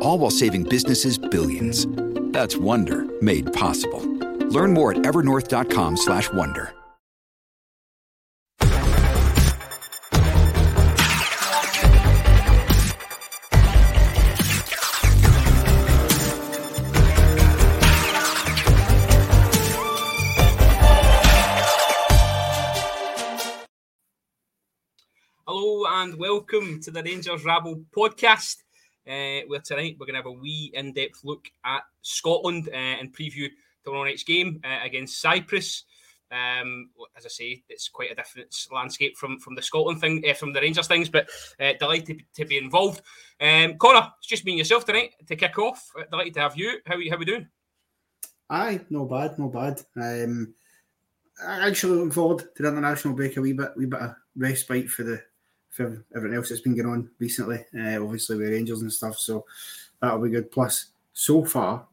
All while saving businesses billions. That's Wonder made possible. Learn more at evernorth.com/wonder. Hello and welcome to the Rangers Rabble podcast. Uh, where tonight we're going to have a wee in-depth look at Scotland uh, and preview tomorrow night's game uh, against Cyprus. Um, as I say, it's quite a different landscape from from the Scotland thing, uh, from the Rangers things, but uh, delighted to be involved. Um, Connor, it's just me and yourself tonight to kick off. Uh, delighted to have you. How are you, how we doing? Aye, no bad, no bad. Um, I actually looking forward to the international break a wee bit, wee bit of respite for the for everything else that's been going on recently. Uh, obviously with Rangers and stuff, so that'll be good. Plus, so far,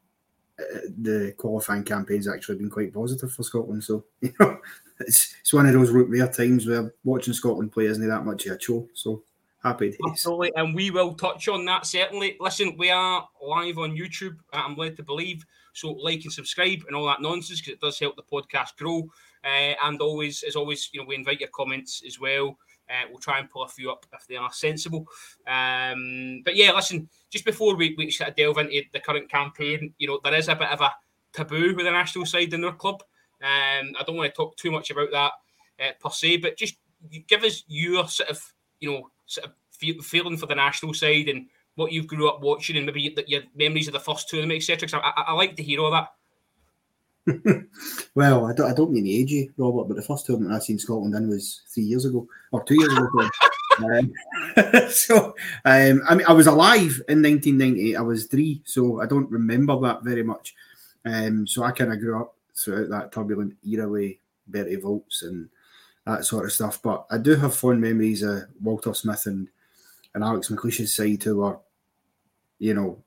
uh, the qualifying campaign's actually been quite positive for Scotland. So you know, it's it's one of those rare times where watching Scotland play isn't that much of a chore. So happy days. Absolutely, and we will touch on that certainly. Listen, we are live on YouTube. I'm led to believe, so like and subscribe and all that nonsense because it does help the podcast grow. Uh, and always, as always, you know, we invite your comments as well. Uh, we'll try and pull a few up if they are sensible. Um, but yeah, listen, just before we, we sort of delve into the current campaign, you know, there is a bit of a taboo with the national side in their club. Um, I don't want to talk too much about that uh, per se, but just give us your sort of, you know, sort of fe- feeling for the national side and what you've grew up watching and maybe your, memories of the first them, etc. 'cause I, I, I like to hear all that. Well, I don't, I don't mean age you, Robert, but the first tournament I seen Scotland in was three years ago or two years ago. um, so, um, I mean, I was alive in 1998. I was three, so I don't remember that very much. Um, so I kind of grew up throughout that turbulent era with Berti Vogts and that sort of stuff. But I do have fond memories of Walter Smith and, and Alex McLeish's side who were, you know,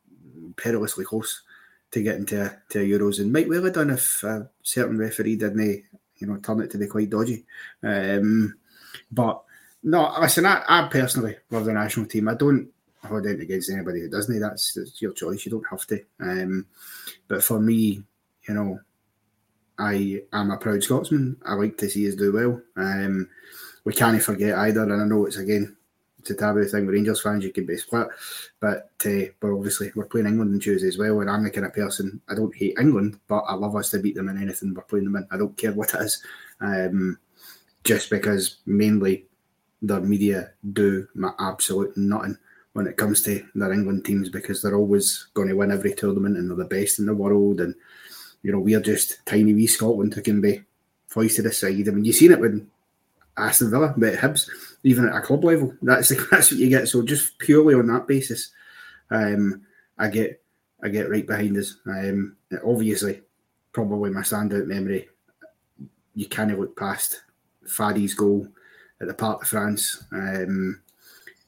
perilously close to get into to Euros and might well have done if a certain referee didn't, you know, turn it to be quite dodgy. Um, but no, listen, I, I personally love the national team. I don't hold it against anybody who doesn't. That's, that's your choice. You don't have to. Um, but for me, you know, I am a proud Scotsman. I like to see us do well. Um, we can't forget either, and I know it's again it's a taboo thing with Rangers fans. You can be split, but uh, but obviously we're playing England on Tuesday as well. And I'm the kind of person I don't hate England, but I love us to beat them in anything we're playing them in. I don't care what it is, um, just because mainly the media do my absolute nothing when it comes to their England teams because they're always going to win every tournament and they're the best in the world. And you know we're just tiny wee Scotland who can be foisted aside. I mean, you've seen it with Aston Villa, but Hibs, even at a club level, that's that's what you get. So just purely on that basis, um, I get I get right behind us. Um, obviously, probably my standout memory. You can't look past Faddy's goal at the Parc de France. Um,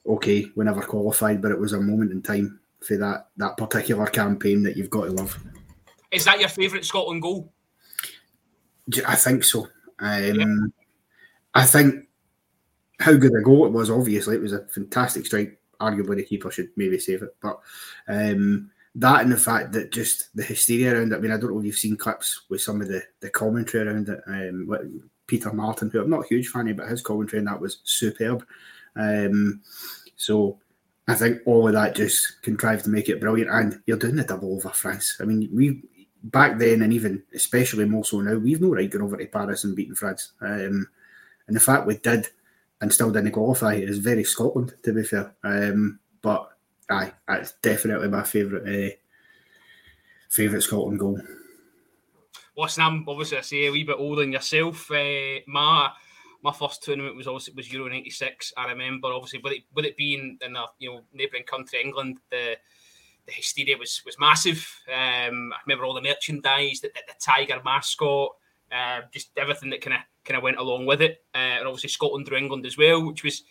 okay, we never qualified, but it was a moment in time for that that particular campaign that you've got to love. Is that your favourite Scotland goal? I think so. Um, yeah. I think how good a goal it was. Obviously, it was a fantastic strike. Arguably, the keeper should maybe save it, but um, that and the fact that just the hysteria around it. I mean, I don't know if you've seen clips with some of the the commentary around it. Um, Peter Martin, who I'm not a huge fan of, but his commentary and that was superb. Um, so I think all of that just contrived to make it brilliant. And you're doing the double over France. I mean, we back then and even especially more so now, we've no right going over to Paris and beating France. Um, and the fact we did and still didn't qualify is very Scotland, to be fair. Um, but aye, that's definitely my favourite uh, favourite Scotland goal. Listen, I'm obviously I say a wee bit older than yourself. Uh, my my first tournament was also was Euro '96. I remember obviously with it with it being in a you know neighbouring country England, the the hysteria was was massive. Um, I remember all the merchandise, the, the, the tiger mascot, uh, just everything that kind of kind of went along with it, uh, and obviously Scotland through England as well, which was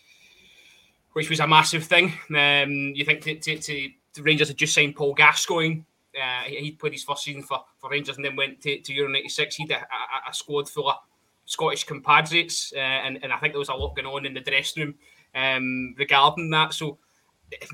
which was a massive thing. Um, you think to, to, to, Rangers had just signed Paul Gascoigne. Uh, he played his first season for, for Rangers and then went to, to Euro '96. He had a, a, a, squad full of Scottish compatriots, uh, and, and I think there was a lot going on in the dressing room um, regarding that. So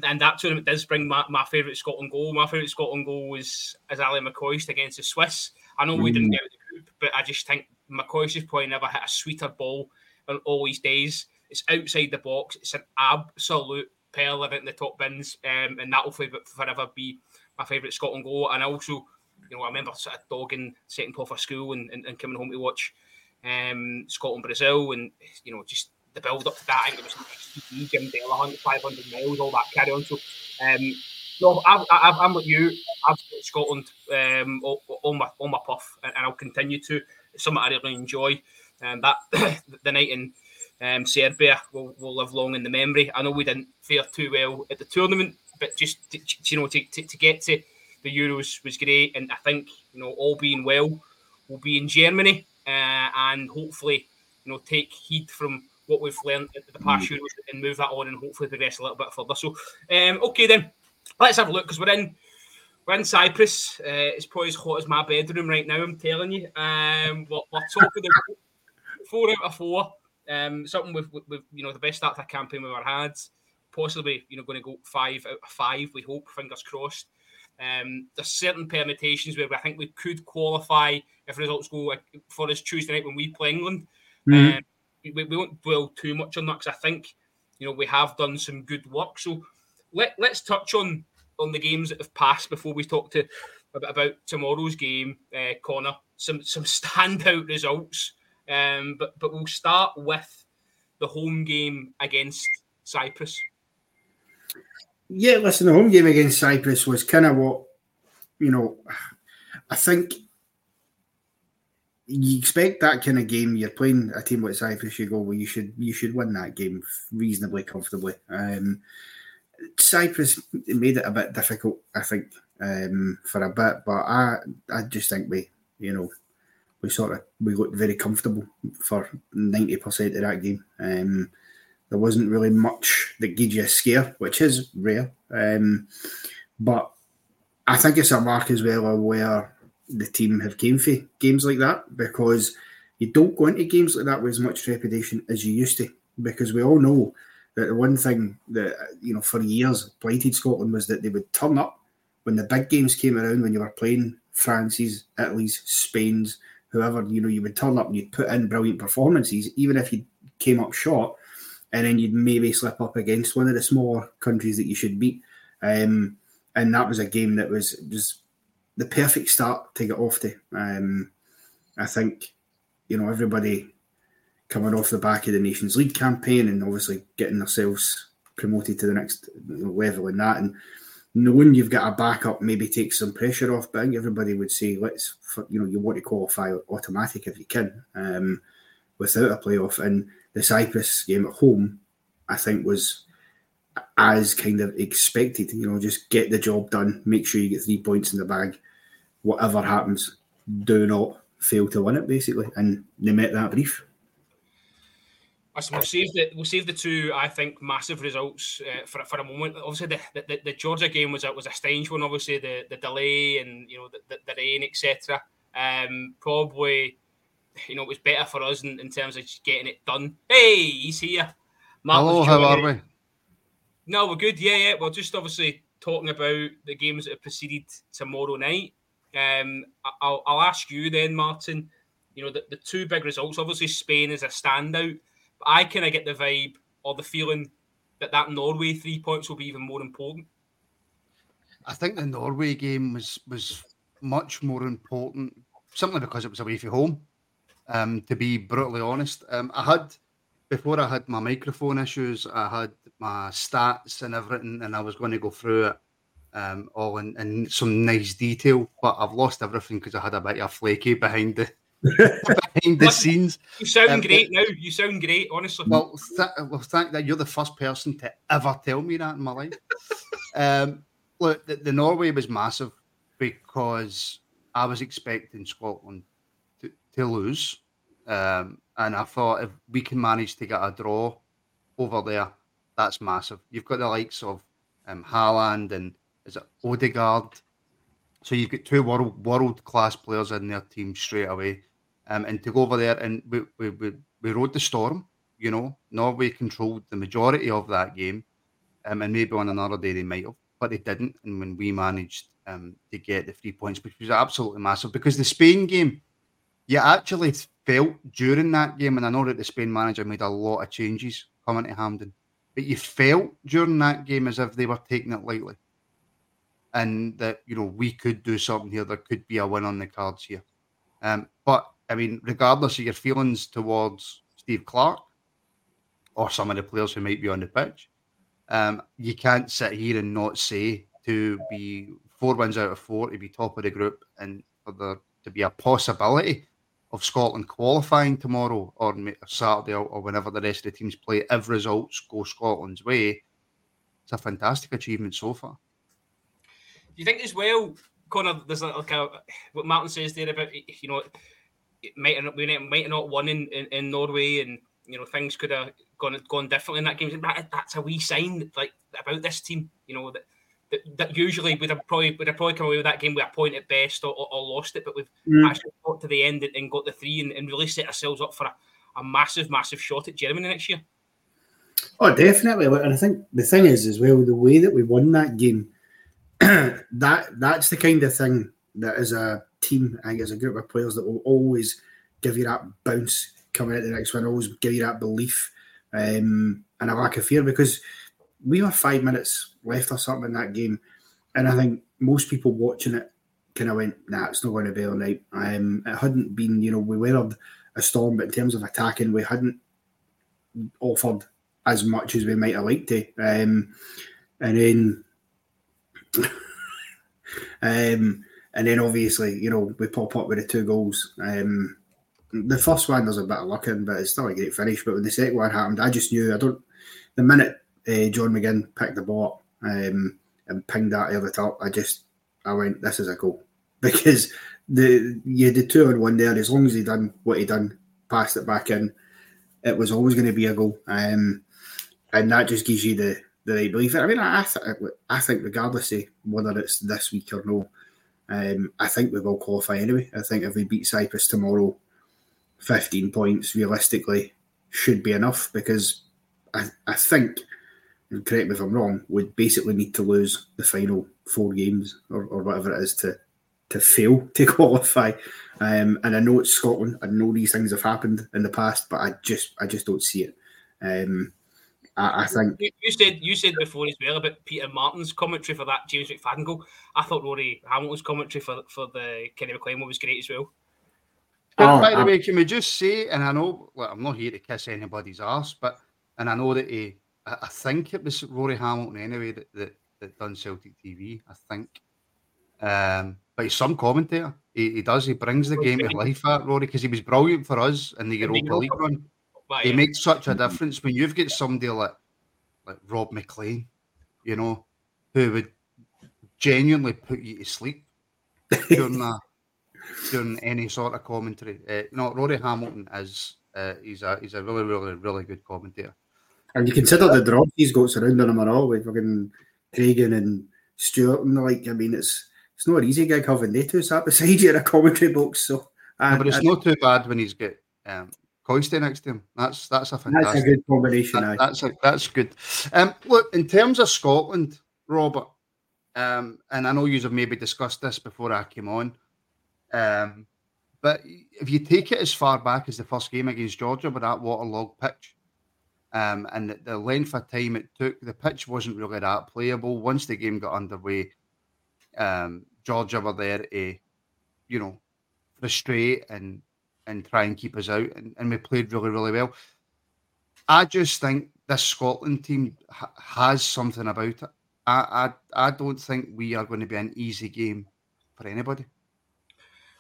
and that tournament does bring my, my favourite Scotland goal. My favourite Scotland goal was as Ally McCoist against the Swiss. I know we didn't mm. get the group, but I just think McCoist has probably never hit a sweeter ball in all his days. It's outside the box. It's an absolute pearl in the top bins, um, and that will forever be my favourite Scotland goal. And also, you know, I remember sort of dogging setting off for school and, and, and, coming home to watch um, Scotland Brazil, and you know, just the build up to that. I think it was Jim Delahunt, 500 miles, all that carry on. So, um, no, I, I'm with you. I've got Scotland um, on my on my puff, and, and I'll continue to. Something I really enjoy. Um, that the night in um, Serbia will, will live long in the memory. I know we didn't fare too well at the tournament, but just to, you know to, to, to get to the Euros was great, and I think you know all being well, we'll be in Germany, uh, and hopefully you know take heed from what we've learned at the past mm. Euros and move that on and hopefully progress a little bit further. So, um, okay then, let's have a look because we're in we're in Cyprus. Uh, it's probably as hot as my bedroom right now. I'm telling you. Um, we're, we're talking four out of four. Um, something with, with, with, you know the best start to a campaign we've ever had. Possibly, you know, going to go five out of five. We hope, fingers crossed. Um, there's certain permutations where I think we could qualify if results go for us Tuesday night when we play England. Mm-hmm. Um, we, we won't dwell too much on that because I think you know we have done some good work. So let let's touch on on the games that have passed before we talk to about tomorrow's game, uh, Connor. Some some standout results, um, but but we'll start with the home game against Cyprus. Yeah, listen, the home game against Cyprus was kind of what you know. I think you expect that kind of game. You're playing a team like Cyprus. You go, well, you should you should win that game reasonably comfortably. Um, Cyprus made it a bit difficult, I think, um, for a bit. But I I just think we, you know, we sort of we looked very comfortable for ninety percent of that game. Um, there wasn't really much that gives you a scare, which is rare. Um, but I think it's a mark as well where the team have came for games like that because you don't go into games like that with as much trepidation as you used to. Because we all know the one thing that you know for years blighted Scotland was that they would turn up when the big games came around when you were playing France's, Italy's, Spain's, whoever, you know, you would turn up and you'd put in brilliant performances, even if you came up short, and then you'd maybe slip up against one of the smaller countries that you should beat. Um, and that was a game that was just the perfect start to get off to. Um, I think, you know, everybody coming off the back of the Nations League campaign and obviously getting themselves promoted to the next level in that. And knowing you've got a backup maybe takes some pressure off. But I think everybody would say, let's, you know, you want to qualify automatic if you can um, without a playoff. And the Cyprus game at home, I think, was as kind of expected. You know, just get the job done, make sure you get three points in the bag. Whatever happens, do not fail to win it, basically. And they met that brief. We'll save the we'll save the two. I think massive results uh, for for a moment. Obviously, the, the, the Georgia game was a, was a strange one. Obviously, the, the delay and you know the, the, the rain, etc. Um, probably you know, it was better for us in, in terms of just getting it done. Hey, he's here. Hello, how are we? No, we're good. Yeah, yeah. We're just obviously talking about the games that have proceeded tomorrow night. Um, I'll, I'll ask you then, Martin. You know, the, the two big results. Obviously, Spain is a standout, I kind of get the vibe or the feeling that that Norway three points will be even more important. I think the Norway game was was much more important, simply because it was away from home. Um, to be brutally honest, um, I had before I had my microphone issues, I had my stats and everything, and I was going to go through it um, all in, in some nice detail, but I've lost everything because I had a bit of flaky behind the behind the scenes. You sound um, great now. You sound great, honestly. Well, th- well, thank that you're the first person to ever tell me that in my life. um, look, the, the Norway was massive because I was expecting Scotland to, to lose. Um, and I thought if we can manage to get a draw over there, that's massive. You've got the likes of um, Haaland and is it Odegaard? So you've got two world world class players in their team straight away. Um, and to go over there and we, we, we, we rode the storm, you know, Norway controlled the majority of that game. Um, and maybe on another day they might have, but they didn't. And when we managed um, to get the three points, which was absolutely massive, because the Spain game, you actually felt during that game, and I know that the Spain manager made a lot of changes coming to Hampden, but you felt during that game as if they were taking it lightly, and that you know we could do something here. There could be a win on the cards here. Um, but I mean, regardless of your feelings towards Steve Clarke or some of the players who might be on the pitch, um, you can't sit here and not say to be four wins out of four to be top of the group and for there to be a possibility of Scotland qualifying tomorrow or Saturday or whenever the rest of the teams play, if results go Scotland's way, it's a fantastic achievement so far. Do you think as well, Connor? There's like a, what Martin says there about you know, it might not we might have not won in, in, in, Norway, and you know things could have gone gone differently in that game. That, that's a wee sign like about this team. You know that that, that usually would have probably would have probably come away with that game with a point at best or, or, or lost it, but we've mm. actually got to the end and got the three and, and really set ourselves up for a, a, massive, massive shot at Germany next year. Oh, definitely. And I think the thing is as well, the way that we won that game, that that's the kind of thing that is a team, I think as a group of players that will always give you that bounce coming out the next one, always give you that belief um, and a lack of fear because we were five minutes left or something in that game, and I think most people watching it kind of went, "Nah, it's not going to be all night." Um, it hadn't been, you know, we weathered a storm, but in terms of attacking, we hadn't offered as much as we might have liked to. Um, and then, um, and then obviously, you know, we pop up with the two goals. Um, the first one there's a bit of luck in, but it's still a great finish. But when the second one happened, I just knew I don't. The minute uh, John McGinn picked the ball up um, and pinged that over the top. I just I went, this is a goal because the you the two on one there. As long as he done what he done, passed it back in, it was always going to be a goal. Um, and that just gives you the the right belief. I mean, I th- I think regardless of whether it's this week or no, um, I think we will qualify anyway. I think if we beat Cyprus tomorrow, fifteen points realistically should be enough because I I think and correct me if I'm wrong, would basically need to lose the final four games or, or whatever it is to to fail to qualify. Um, and I know it's Scotland. I know these things have happened in the past, but I just I just don't see it. Um, I, I think you, said you said before as well about Peter Martin's commentary for that James McFadden goal. I thought Rory Hamilton's commentary for for the Kenny McLean was great as well. Oh, by the way, can we just say, and I know well, I'm not here to kiss anybody's ass, but and I know that he I, think it was Rory Hamilton anyway that, that, that done Celtic TV. I think. Um, but he's some commentator. He, he does. He brings the game to life, at Rory, because he was brilliant for us in the Europa League run. He makes such a difference when you've got somebody like like Rob McLean, you know, who would genuinely put you to sleep during a, during any sort of commentary. Uh, you know, Rory Hamilton is uh, he's a he's a really really really good commentator. And you consider the drop he's got surrounding him at all with fucking Cragen and Stewart and the like. I mean, it's it's not an easy gig having they two sat beside you in a commentary box. So Yeah, but it's not too bad when he's got um, Coisty next to him. That's that's a fantastic. That's a good combination. That, that's a, that's good. Um, look, in terms of Scotland, Robert, um, and I know you have maybe discussed this before I came on, um, but if you take it as far back as the first game against Georgia with that waterlogged pitch, um, and the, the length of time it took, the pitch wasn't really that playable. Once the game got underway, um, Georgia were there to, you know, frustrate and and try and keep us out, and, and we played really, really well. I just think this Scotland team ha- has something about it. I, I I don't think we are going to be an easy game for anybody.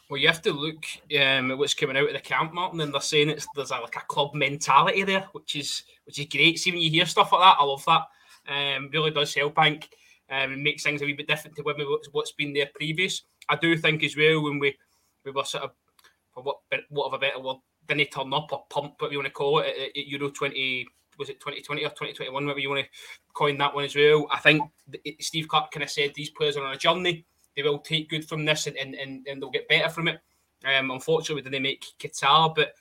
Well, you have to look um, at what's coming out of the camp, Martin, and they're saying it's there's a, like a club mentality there, which is which is great. See when you hear stuff like that, I love that. Um, really does help, think, um, and makes things a wee bit different to what's been there previous. I do think as well when we we were sort of for what what of a better word, didn't turn up or pump, what you want to call it, at, at Euro twenty was it 2020 or 2021, whatever you want to coin that one as well. I think Steve Clarke kind of said these players are on a journey. They will take good from this and, and, and, and they'll get better from it. Um, unfortunately, did they make Qatar? But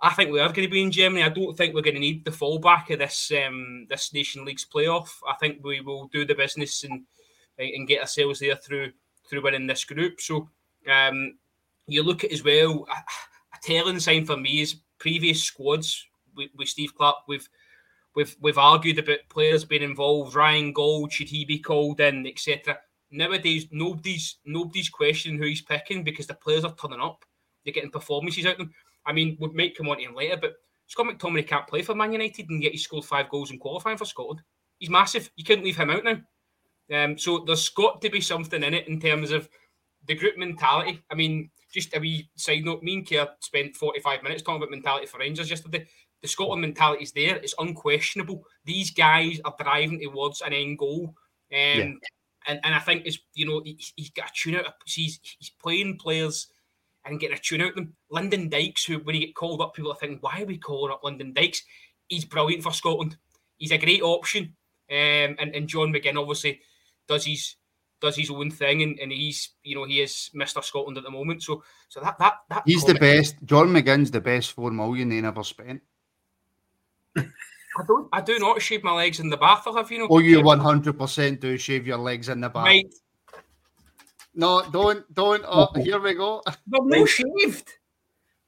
I think we are going to be in Germany. I don't think we're going to need the fallback of this um, this Nation League's playoff. I think we will do the business and and get ourselves there through through winning this group. So um, you look at as well. A, a telling sign for me is previous squads with, with Steve Clarke. We've we've we've argued about players being involved. Ryan Gauld should he be called in, etc. Nowadays, nobody's nobody's questioning who he's picking because the players are turning up. They're getting performances out of them. I mean, we might come on to him later, but Scott McTominay can't play for Man United and yet he scored five goals in qualifying for Scotland. He's massive. You couldn't leave him out now. Um, so there's got to be something in it in terms of the group mentality. I mean, just a wee side note, me and Kerr spent 45 minutes talking about mentality for Rangers yesterday. The Scotland mentality is there. It's unquestionable. These guys are driving towards an end goal. Um, yeah. and, and I think it's, you know, he, has got a tune out. He's, he's playing players and getting a tune out of them. Lyndon Dykes, who when he get called up, people are thinking, why are we calling up Lyndon Dykes? He's brilliant for Scotland. He's a great option. Um, and, and John McGinn obviously does his does his own thing, and, and he's you know he is Mister Scotland at the moment. So so that that that he's the best. John McGinn's the best four million they never spent. I don't. I do not shave my legs in the bath. I'll have you know. Oh, you one hundred percent do shave your legs in the bath. Right. No, don't, don't. Oh, here we go. But no shaved.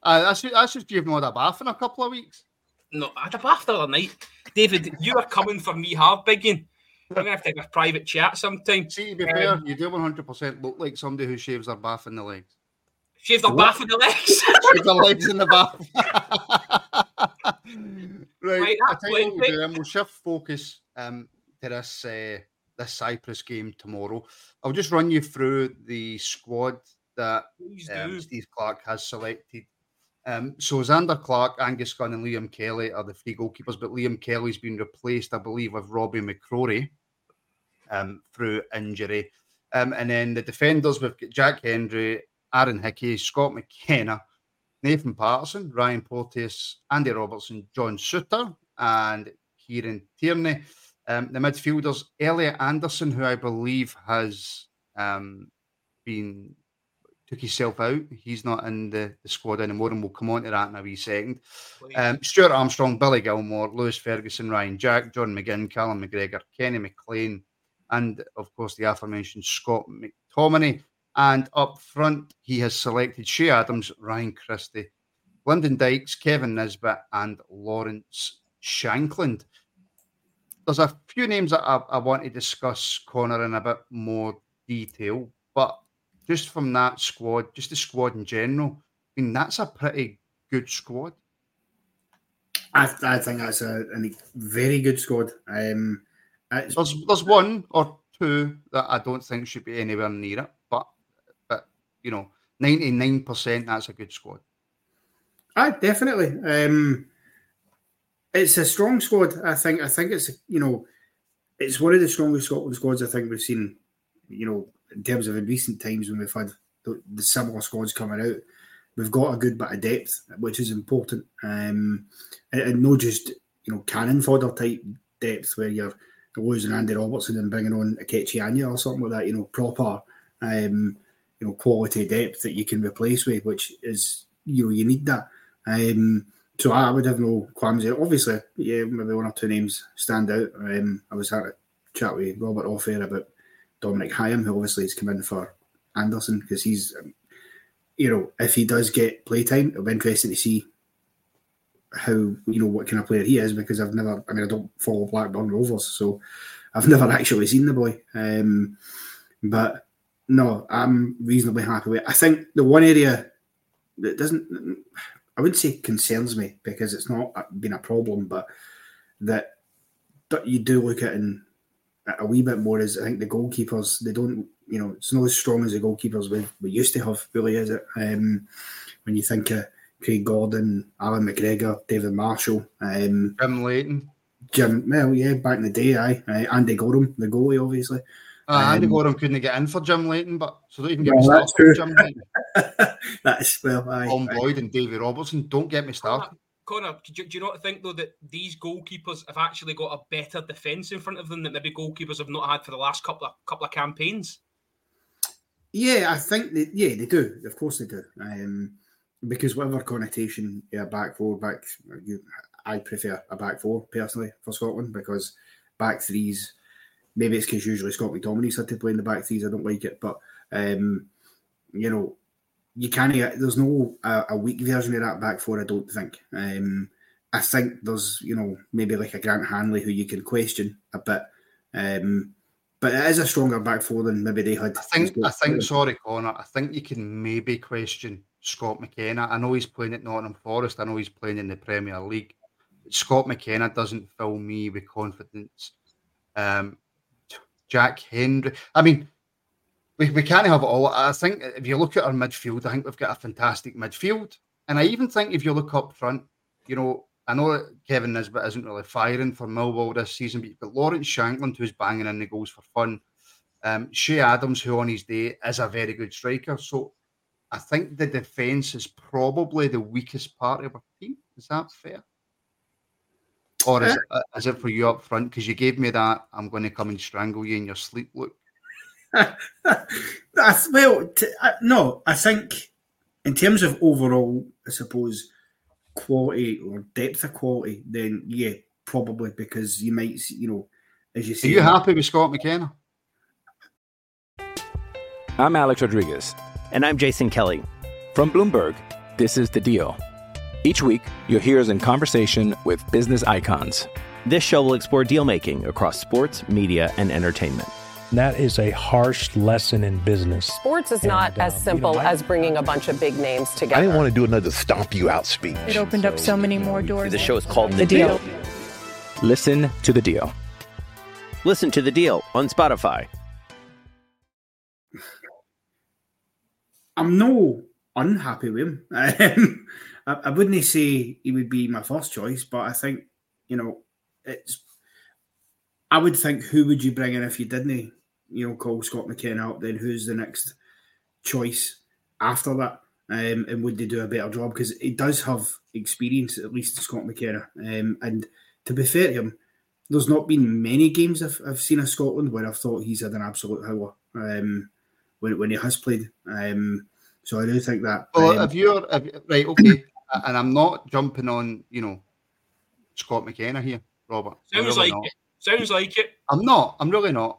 Uh, that's that's just giving had a bath in a couple of weeks. No, I had a bath the other night. David, you are coming for me hard, biggin. I'm gonna have to have a private chat sometime. See, to be um, fair, you do 100 percent look like somebody who shaves their bath in the legs. Shave their bath in the legs. Shave their legs in the bath. right, right I tell you what we'll do, we'll shift focus um, to this uh, this Cyprus game tomorrow. I'll just run you through the squad that um, Steve Clarke has selected. Um, so Zander Clark, Angus Gunn, and Liam Kelly are the three goalkeepers, but Liam Kelly's been replaced, I believe, with Robbie McCrorie um, through injury. Um, and then the defenders, we've got Jack Hendry, Aaron Hickey, Scott McKenna, Nathan Patterson, Ryan Porteous, Andy Robertson, John Souttar, and Kieran Tierney. Um, the midfielders, Elliot Anderson, who I believe has um, been took himself out. He's not in the, the squad anymore, and we'll come on to that in a wee second. Um, Stuart Armstrong, Billy Gilmour, Lewis Ferguson, Ryan Jack, John McGinn, Callum McGregor, Kenny McLean, and of course the aforementioned Scott McTominay. And up front, he has selected Che Adams, Ryan Christie, Lyndon Dykes, Kevin Nisbet, and Lawrence Shankland. There's a few names that I, I want to discuss, Connor, in a bit more detail, but just from that squad, just the squad in general, I mean, that's a pretty good squad. I, I think that's a, a very good squad. Um, there's there's one or two that I don't think should be anywhere near it, but but you know, ninety nine percent that's a good squad. I definitely. Um, it's a strong squad. I think. I think it's you know, it's one of the strongest Scotland squads I think we've seen. You know, in terms of in recent times when we've had the, the similar squads coming out, we've got a good bit of depth, which is important, um, and, and not just you know cannon fodder type depth where you're losing Andy Robertson and bringing on Ikechi Anya or something like that. You know, proper, um, you know quality depth that you can replace with, which is you know you need that. Um, so I would have no qualms. Obviously, yeah, maybe one or two names stand out. Um, I was having a chat with Robert off air about Dominic Hyam, who obviously has come in for Anderson because he's, um, you know, if he does get playtime, it'll be interesting to see how you know what kind of player he is because I've never. I mean, I don't follow Blackburn Rovers, so I've never actually seen the boy. Um, but no, I'm reasonably happy with. It. I think the one area that doesn't, I wouldn't say concerns me because it's not been a problem, but that that you do look at in a wee bit more is I think the goalkeepers they don't you know it's not as strong as the goalkeepers we, we used to have really is it? Um, when you think of Craig Gordon, Allan McGregor, David Marshall, um, Jim Leighton, Jim well yeah back in the day I uh, Andy Goram the goalie obviously. Uh, Andy um, Goram couldn't get in for Jim Leighton but so don't even get well, me started Jim Leighton that's well aye, Tom Boyd and Davy Robertson don't get me started Connor, do, you not think though that these goalkeepers have actually got a better defence in front of them that maybe goalkeepers have not had for the last couple of couple of campaigns? Yeah, I think they, yeah they do. Of course they do. Um, because whatever connotation, yeah, back four, back you, I prefer a back four personally for Scotland because back threes. Maybe it's because usually Scott McTominay's had to play in the back threes. I don't like it, but um, you know you can't. There's no uh, a weak version of that back four. I don't think. Um, I think there's you know maybe like a Grant Hanley who you can question a bit, um, but it is a stronger back four than maybe they had. I think. I think. Sorry, Connor. I think you can maybe question Scott McKenna. I know he's playing at Nottingham Forest. I know he's playing in the Premier League. Scott McKenna doesn't fill me with confidence. Um, Jack Hendry. I mean, we, we can't have it all. I think if you look at our midfield, I think we've got a fantastic midfield. And I even think if you look up front, you know, I know Kevin Nisbet isn't really firing for Millwall this season, but you've got Lawrence Shankland who's banging in the goals for fun. Um, Che Adams, who on his day is a very good striker. So I think the defence is probably the weakest part of our team. Is that fair? Or is, uh, it, is it for you up front? Because you gave me that I'm going to come and strangle you in your sleep look. That's well, t- uh, no. I think in terms of overall, I suppose quality or depth of quality, then yeah, probably because you might, you know, as you say. Are you happy with Scott McKenna? I'm Alex Rodriguez, and I'm Jason Kelly from Bloomberg. This is the Deal. Each week, you'll hear us in conversation with business icons. This show will explore deal making across sports, media, and entertainment that is a harsh lesson in business. Sports is and, not as uh, simple you know, I, as bringing a bunch of big names together. I didn't want to do another stomp you out speech. It opened so, up so many more doors. The show is called The, the deal. deal. Listen to the deal. Listen to the deal on Spotify. I'm no unhappy with him. I, I wouldn't say he would be my first choice, but I think you know it's I would think who would you bring in if you didn't, you know, call Scott McKenna up? Then who's the next choice after that? Um, and would they do a better job? Because he does have experience, at least Scott McKenna. Um, and to be fair to him, there's not been many games I've, I've seen of Scotland where I've thought he's had an absolute howler um, when, when he has played. Um, so I do think that. Well, um, if you're if, right, okay, and I'm not jumping on, you know, Scott McKenna here, Robert. Sounds really like not. Sounds like it. I'm not. I'm really not.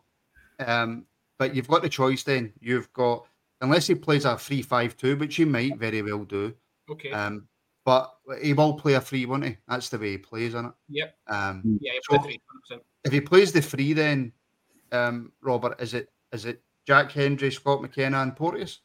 Um, but you've got the choice then. You've got, unless he plays a 3 5 2, which he might very well do. Okay. Um, but he will play a three, won't he? That's the way he plays, isn't it? Yep. Um, yeah, so if he plays the three, then um, Robert, is it is it Jack Hendry, Scott McKenna, and Porteous?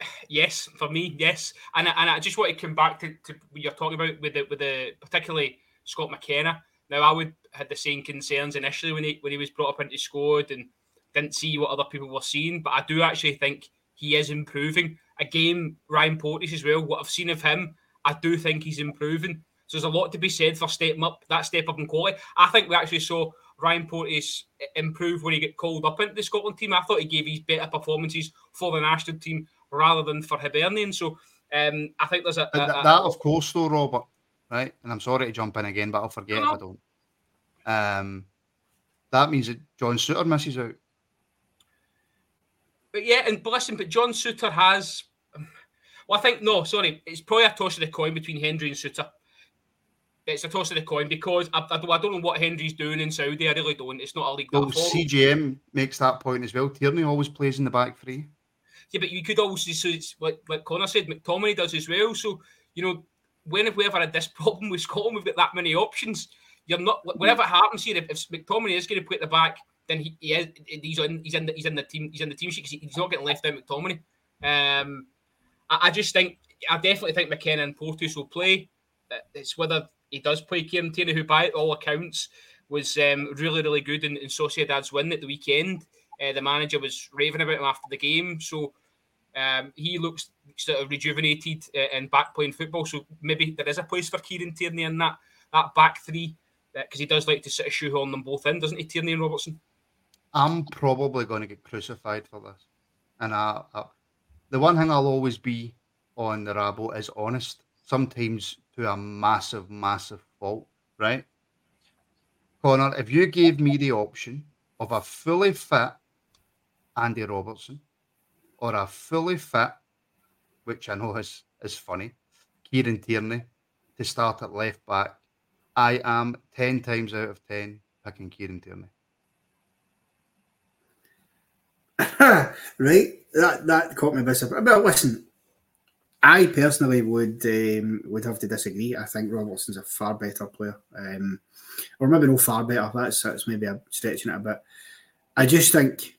Yes, for me, yes. And and I just want to come back to, to what you're talking about with the with the particularly Scott McKenna. Now I would had the same concerns initially when he when he was brought up into squad and didn't see what other people were seeing, but I do actually think he is improving. Again, Ryan Porteous as well. What I've seen of him, I do think he's improving. So there's a lot to be said for stepping up that step up in quality. I think we actually saw Ryan Porteous improve when he got called up into the Scotland team. I thought he gave his better performances for the national team rather than for Hibernian. So um, I think there's a, a, a, that, of course, though, Robert right? And I'm sorry to jump in again, but I'll forget if I don't. Um, that means that John Souttar misses out. but yeah, and listen, but John Souttar has. Well, I think no, sorry, it's probably a toss of the coin between Hendry and Souttar. It's a toss of the coin because I, I, don't, I don't know what Hendry's doing in Saudi. I really don't. It's not a league. Well, CGM makes that point as well. Tierney always plays in the back three. Yeah, but you could also so it's like like Connor said, McTominay does as well. So you know, when have we ever had this problem with Scotland? We've got that many options. You're not whatever happens here. If, if McTominay is going to play at the back, then he, he is he's on he's in the, he's in the team he's in the team sheet because he's not getting left out. McTominay. Um, I, I, just think I definitely think McKenna and Porteous will play. It's whether he does play Kieran Tierney, who by all accounts was um, really really good in, in Sociedad's win at the weekend. Uh, the manager was raving about him after the game, so um, he looks sort of rejuvenated uh, and back playing football. So maybe there is a place for Kieran Tierney in that that back three because uh, he does like to sort of shoehorn on them both in, doesn't he, Tierney and Robertson? I'm probably going to get crucified for this, and I, I, the one thing I'll always be on the Rabble is honest. Sometimes to a massive, massive fault, right? Connor, if you gave me the option of a fully fit Andy Robertson or a fully fit, which I know is, is funny, Kieran Tierney to start at left back, I am 10 times out of 10 picking Kieran Tierney. right, that that caught me by surprise. But listen, I personally would um, would have to disagree. I think Robertson's a far better player, um, or maybe no far better. That's that's maybe a stretching it a bit. I just think,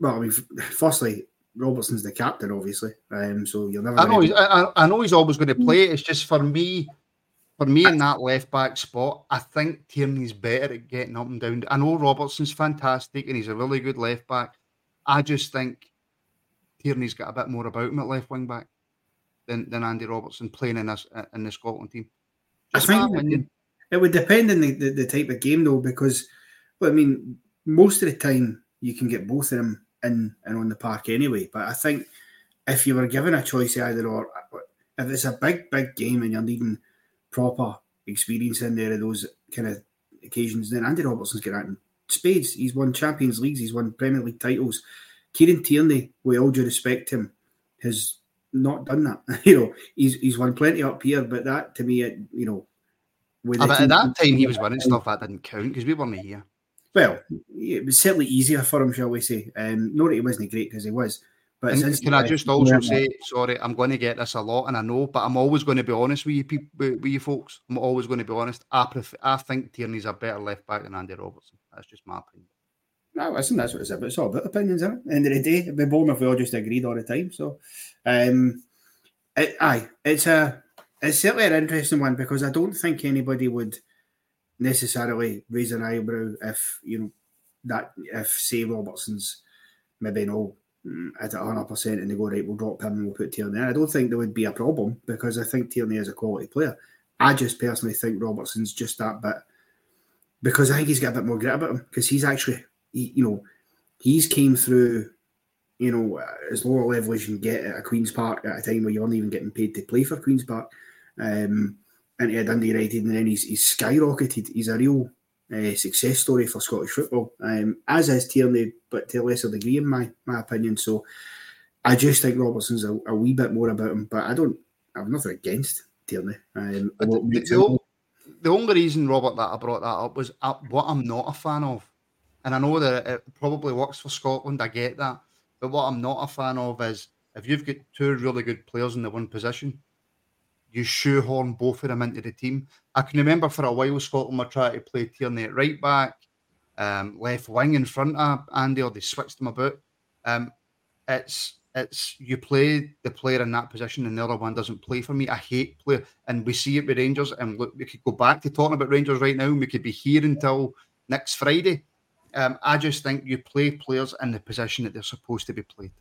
well, I mean, firstly, Robertson's the captain, obviously. Um, so you'll never. I know. He's, I, I, know he's always going to play. It's just for me, for me in that left back spot. I think Tierney's better at getting up and down. I know Robertson's fantastic and he's a really good left back. I just think Tierney's got a bit more about him at left wing back than, than Andy Robertson playing in this in the Scotland team. Just I think it would depend on the, the, the, type of game though, because well, I mean, most of the time you can get both of them in and on the park anyway. But I think if you were given a choice either or, if it's a big, big game and you're needing proper experience in there of those kind of occasions, then Andy Robertson's got that in spades. He's won Champions Leagues, he's won Premier League titles. Kieran Tierney, with all due respect to him, has not done that. you know, he's he's won plenty up here, but that to me, it, you know, ah, at that time he was winning stuff that didn't count because we weren't here. Well, it was certainly easier for him, shall we say? Um, not that he wasn't great because he was. But can I just also say, sorry, I'm going to get this a lot, and I know, but I'm always going to be honest with you, people, with you folks. I'm always going to be honest. I prefer, I think Tierney's a better left back than Andy Robertson. That's just my opinion. No, listen, that's what it's about. It's all about opinions, isn't it? End of the day, it'd be boring if we all just agreed all the time. So, um, it, aye, it's a, it's certainly an interesting one because I don't think anybody would necessarily raise an eyebrow if you know that if say Robertson's maybe no mm, at hundred percent and they go right, we'll drop him and we'll put Tierney. I don't think there would be a problem because I think Tierney is a quality player. I just personally think Robertson's just that bit because I think he's got a bit more grit about him because he's actually he, you know he's came through you know as lower level as you can get at a Queens Park at a time where you aren't even getting paid to play for Queens Park. Um, into Dundee United, and then he's, he's skyrocketed. He's a real uh, success story for Scottish football, um, as is Tierney, but to a lesser degree, in my my opinion. So I just think Robertson's a, a wee bit more about him, but I don't. I've nothing against Tierney. Um, the, the, the, only reason, Robert, that I brought that up was uh, what I'm not a fan of, and I know that it probably works for Scotland. I get that, but what I'm not a fan of is if you've got two really good players in the one position, you shoehorn both of them into the team. I can remember for a while Scotland were trying to play Tierney at right back, um, left wing in front of Andy, or they switched them about. Um, it's it's you play the player in that position and the other one doesn't play for me. I hate play, and we see it with Rangers. And look, we could go back to talking about Rangers right now, and we could be here until next Friday. Um, I just think you play players in the position that they're supposed to be played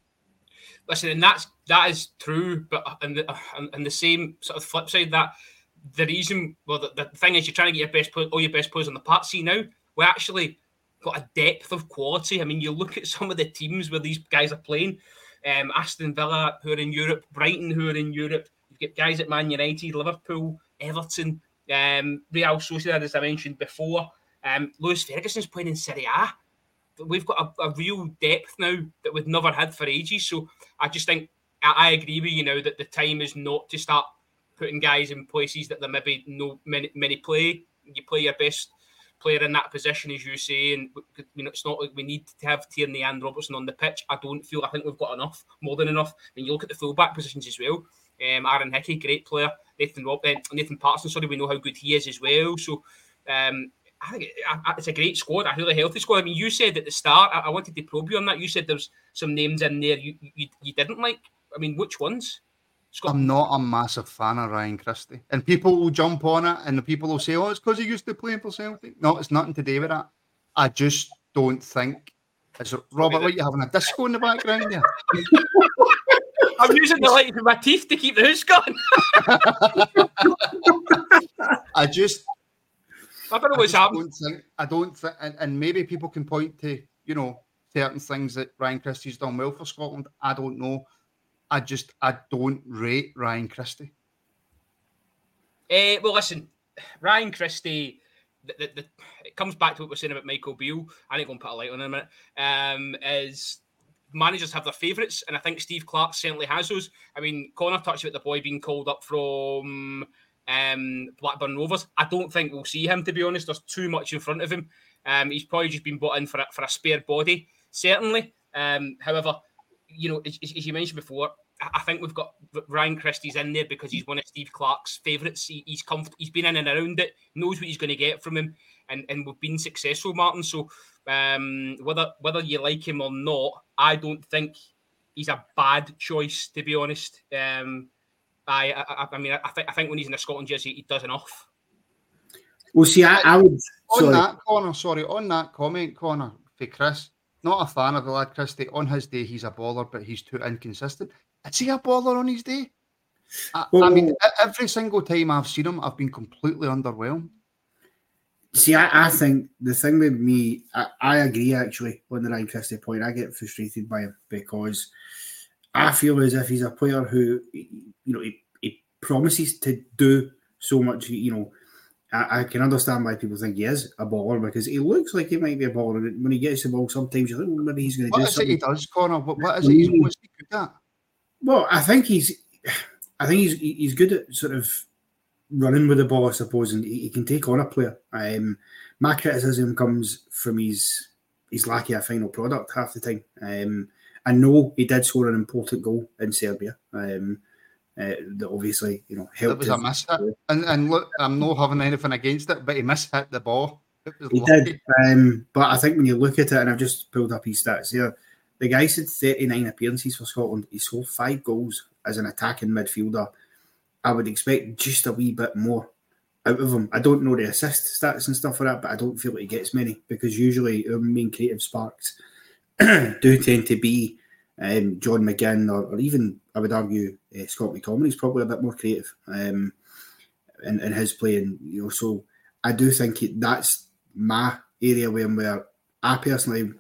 listen, and that's that is true, but and the, and the same sort of flip side that the reason, well, the, the thing is, you're trying to get your best all your best players on the part. See now, we actually got a depth of quality. I mean, you look at some of the teams where these guys are playing. Um, Aston Villa, who are in Europe, Brighton, who are in Europe. You've got guys at Man United, Liverpool, Everton, um, Real Sociedad, as I mentioned before. Um, Lewis Ferguson's playing in Serie A. we've got a, a, real depth now that we've never had for ages. So I just think I, I, agree with you now that the time is not to start putting guys in places that there maybe no many, many play. You play your best player in that position, as you say, and you know it's not like we need to have Tierney and Robertson on the pitch. I don't feel I think we've got enough, more than enough. When you look at the fullback positions as well, um, Aaron Hickey, great player. Nathan Rob, uh, Nathan Patterson, sorry, we know how good he is as well. So um, I think it's a great squad, a really healthy squad. I mean, you said at the start, I, wanted to probe you on that. You said there's some names in there you, you, you didn't like. I mean, which ones? Scott? I'm not a massive fan of Ryan Christie. And people will jump on it and the people will say, oh, it's because he used to play for Celtic. No, it's nothing to do with that. I just don't think. Is Robert, what are you having a disco in the background there? I'm using the light of my teeth to keep the house going. I just I don't know what's happening. I don't think, and, and maybe people can point to, you know, certain things that Ryan Christie's done well for Scotland. I don't know. I just, I don't rate Ryan Christie. Uh, well, listen, Ryan Christie, the, the, the, it comes back to what we're saying about Michael Beale. I ain't going to put a light on him in a minute. Um, is managers have their favourites, and I think Steve Clarke certainly has those. I mean, Connor touched about the boy being called up from um, Blackburn Rovers. I don't think we'll see him, to be honest. There's too much in front of him. Um, he's probably just been bought in for a, for a spare body, certainly. Um, however, you know, as, as, you mentioned before, I think we've got Ryan Christie's in there because he's one of Steve Clarke's favourites. He, he's comfort- he's been in and around it, knows what he's going to get from him, and, and we've been successful, Martin. So um, whether whether you like him or not, I don't think he's a bad choice, to be honest. Um, I, I, I mean, I, th- I think when he's in the Scotland jersey, he does enough. Well, see, I, I would. On sorry. that, Connor, sorry, on that comment, Connor, for Chris, not a fan of the lad Christie. On his day, he's a baller, but he's too inconsistent. Is he a baller on his day? I, well, I mean, every single time I've seen him, I've been completely underwhelmed. See, I, I think the thing with me, I, I agree actually on the Ryan Christie point. I get frustrated by him because I feel as if he's a player who, you know, he, he promises to do so much. You know, I, I, can understand why people think he is a baller because he looks like he might be a baller. And when he gets the ball, sometimes you think well, maybe he's going to do something. What is it he does, Connor? What, what is it he's always good at? Well, I think he's, I think he's he's good at sort of running with the ball, I suppose, and he, he can take on a player. Um, my criticism comes from his he's lacking a final product half the time. Um, I know he did score an important goal in Serbia. Um, uh, that obviously, you know, helped. It was a miss hit, and, and look, I'm not having anything against it, but he missed hit the ball. he lucky. did, um, but I think when you look at it, and I've just pulled up his stats here, the guy said 39 appearances for Scotland. He scored five goals as an attacking midfielder. I would expect just a wee bit more out of him. I don't know the assist stats and stuff like that, but I don't feel like he gets many because usually our main creative sparks do tend to be um, John McGinn or, or, even I would argue uh, Scott McTominay is probably a bit more creative um, in, in his playing. You know, so I do think that's my area where, where I personally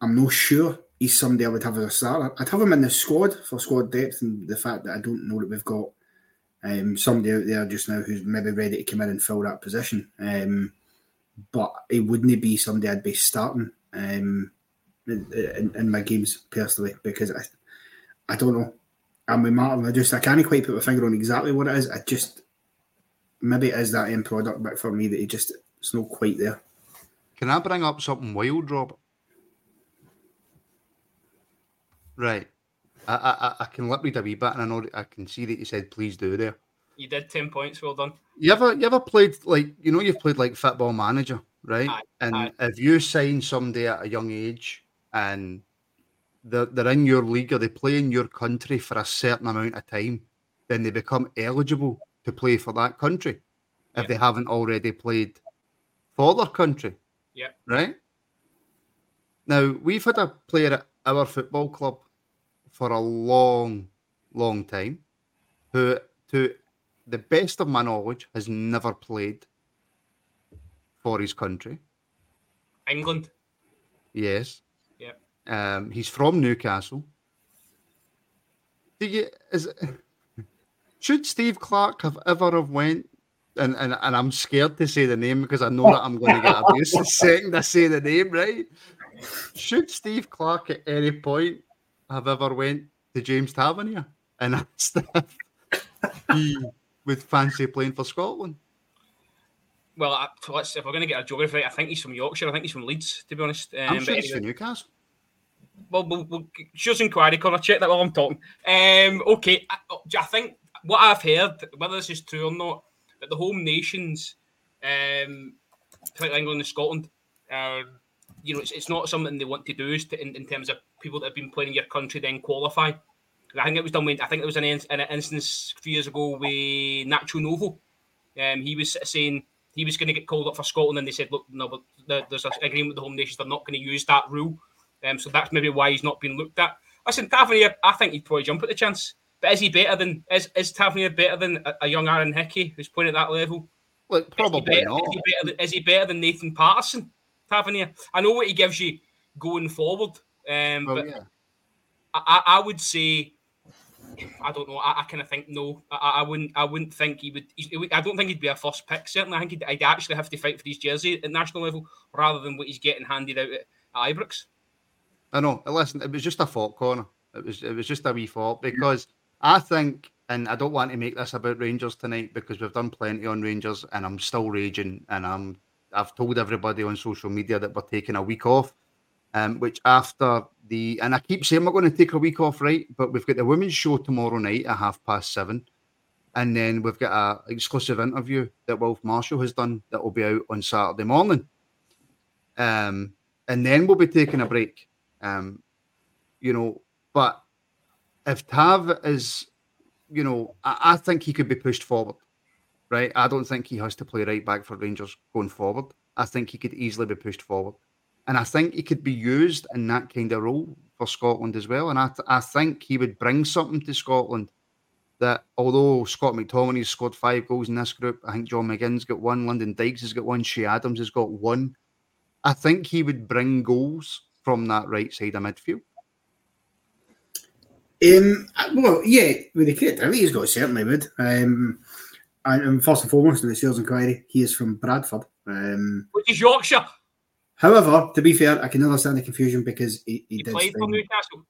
I'm not sure he's somebody I would have as a starter. I'd have him in the squad for squad depth and the fact that I don't know that we've got um, somebody out there just now who's maybe ready to come in and fill that position. Um, but it wouldn't be somebody I'd be starting. Um, in, in, my games personally because I, I don't know. I'm with Martin. I just I can't quite put my finger on exactly what it is. I just maybe it is that end product, but for me that it just it's not quite there. Can I bring up something wild, Rob? Right. I, I I can lip read a wee bit, and I know I can see that you said please do there. You did ten points. Well done. You ever you ever played like you know you've played like football manager, right? Aye, and aye. if you sign somebody at a young age and they're, they're in your league or they play in your country for a certain amount of time, then they become eligible to play for that country if they haven't already played for their country. Yeah. Right? Now, we've had a player at our football club for a long, long time who, to the best of my knowledge, has never played for his country. England. Yes. Um, he's from Newcastle. Do you is should Steve Clarke have ever have went and, and, and I'm scared to say the name because I know that I'm going to get abused the second I say the name, right? Should Steve Clarke at any point have ever went to James Tavernier and asked if he would fancy playing for Scotland? Well, I, let's if we're going to get a geography I think he's from Yorkshire. I think he's from Leeds, to be honest. Um, I'm sure he's from Newcastle. Well, we'll, we'll choose inquiry corner. Check that while I'm talking. Um, okay, I, I think what I've heard, whether this is true or not, that the home nations, um, like England and Scotland, uh, you know, it's, it's not something they want to do is to, in, in terms of people that have been playing in your country then qualify. I think it was done with, I think there was an, an instance a few years ago with Nacho Novo. Um, he was saying he was going to get called up for Scotland, and they said, "Look, no, but there's an agreement with the home nations; they're not going to use that rule." Um, so that's maybe why he's not been looked at. Listen, Tavernier, I think he'd probably jump at the chance. But is he better than is, is Tavernier better than a, a young Aaron Hickey who's playing at that level? Well, probably is better, not. Is he, better than, is he better than Nathan Patterson? Tavernier. I know what he gives you going forward, um, well, but yeah. I, I would say I don't know. I, I kind of think no. I, I, wouldn't. I wouldn't think he would, he, I don't think he'd be a first pick. Certainly, I think he'd, he'd, actually have to fight for his jersey at national level rather than what he's getting handed out at, at Ibrox. I know. Listen, it was just a thought corner. It was. It was just a wee thought because I think, and I don't want to make this about Rangers tonight because we've done plenty on Rangers, and I'm still raging, and I'm. I've told everybody on social media that we're taking a week off, um, which after the and I keep saying we're going to take a week off, right? But we've got the women's show tomorrow night at half past seven, and then we've got an exclusive interview that Wolf Marshall has done that will be out on Saturday morning. Um, and then we'll be taking a break. Um, you know, but if Tav is, you know, I, I think he could be pushed forward, right? I don't think he has to play right back for Rangers going forward. I think he could easily be pushed forward. And I think he could be used in that kind of role for Scotland as well. And I, th- I think he would bring something to Scotland that although Scott McTominay's scored five goals in this group, I think John McGinn's got one, Lyndon Dykes has got one, Che Adams has got one. I think he would bring goals from that right side of midfield. Um, well, yeah, with the creativity he's got, certainly would. Um, and first and foremost, in the sales inquiry, he is from Bradford, um, which is Yorkshire. However, to be fair, I can understand the confusion because he, he, he did played for Newcastle.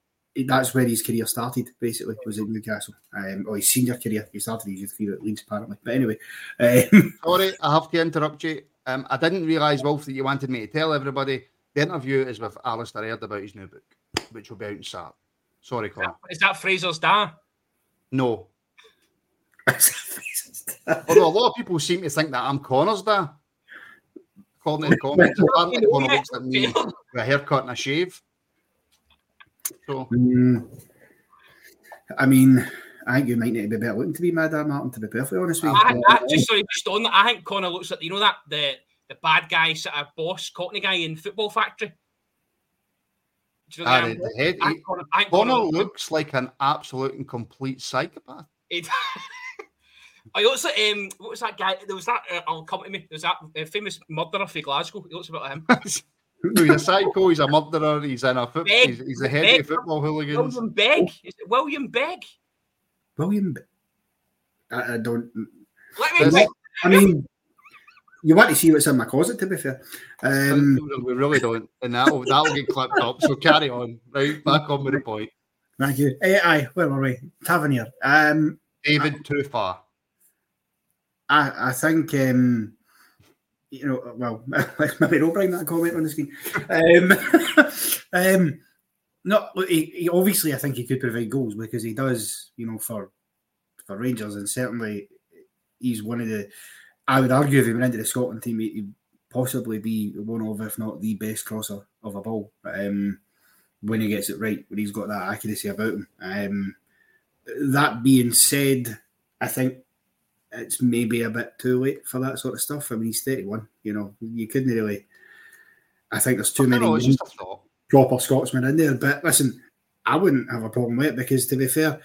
That's where his career started, basically, was in Newcastle. Um, or his senior career. He started his youth career at Leeds, apparently. But anyway. Um, Sorry, I have to interrupt you. Um, I didn't realise, Wolf, that you wanted me to tell everybody the interview is with Alistair Aird about his new book, which will be out in Saturday. Sorry, Colin. Is that Fraser's dad? No. Although a lot of people seem to think that I'm Connor's dad. According to the comments, apparently Connor looks like me with a haircut and a shave. So, mm, I mean, I think you might need to be better looking to be my dad, Martin. To be perfectly honest with you, I, I, just sorry, just on that, I think Connor looks like you know that the the bad guy, sort of boss, Cockney guy in Football Factory. You know the, the head, I, Connor, I Connor, Connor looks like an absolute and complete psychopath. It, I also um, what was that guy? There was that. Uh, I'll come to me. There was that uh, famous murderer for Glasgow. He looks a bit like him. no, he's a psycho. He's a murderer. He's in a football. He's, he's the head Begg. of football hooligans. William Begg. Is it William Begg? William. Be- I, I don't. Let me. I mean, you want to see what's in my closet, to be fair. Um, we really don't, and that'll that'll get clipped up. So carry on. Right, back on with the point. Thank you. Hey, aye, where were we? Tavernier. Um, David, too far. I I think um, you know. Well, maybe don't bring that comment on the screen. um, um, no, he, he, obviously I think he could provide goals because he does. You know, for for Rangers, and certainly he's one of the I would argue if he went into the Scotland team, he'd possibly be one of, if not the best crosser of a ball. Um, when he gets it right, when he's got that accuracy about him. Um, that being said, I think it's maybe a bit too late for that sort of stuff. I mean, he's 31, you know, you couldn't really. I think there's too many know, proper Scotsmen in there. But listen, I wouldn't have a problem with it because, to be fair,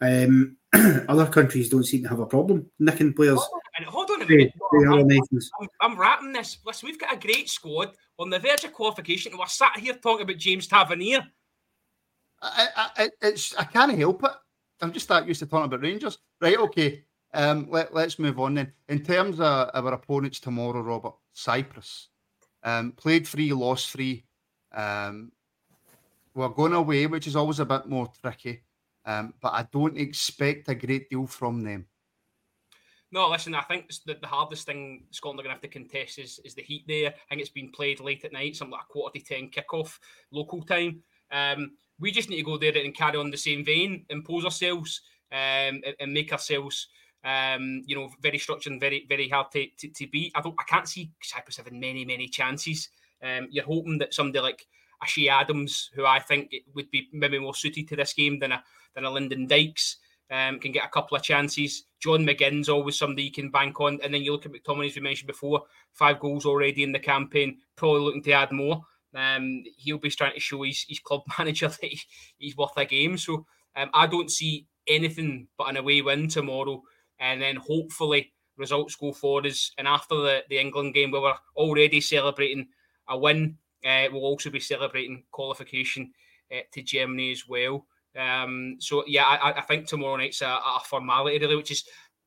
um, other countries don't seem to have a problem nicking players. And hold on a minute. I'm, I'm, I'm, wrapping this. Listen, we've got a great squad on the verge of qualification. We're sat here talking about James Tavernier. I, I, it's, I can't help it. I'm just that used to talking about Rangers. Right, okay. Um, let, us move on then. In terms of our opponents tomorrow, Robert, Cyprus. Um, played free, lost free. Um, we're going away, which is always a bit more tricky. Um, but I don't expect a great deal from them. No, listen, I think the, the hardest thing Scotland are going to have to contest is, is the heat there. I think it's been played late at night, something like a quarter to 10 kickoff local time. Um, we just need to go there and carry on the same vein, impose ourselves, um, and, and, make ourselves, um, you know, very structured and very, very hard to, to, to, beat. I don't, I can't see Cyprus having many, many chances. Um, you're hoping that somebody like a Adams, who I think would be maybe more suited to this game than a than a Lyndon Dykes, um, can get a couple of chances. John McGinn's always somebody you can bank on. And then you look at McTominay, as we mentioned before, five goals already in the campaign, probably looking to add more. Um, he'll be trying to show his, his club manager that he, he's worth a game. So um, I don't see anything but an away win tomorrow. And then hopefully results go for us. And after the, the England game, where we were already celebrating a win. Uh, we'll also be celebrating qualification uh, to Germany as well. Um, so yeah, I, I, think tomorrow night's a, a, formality really, which is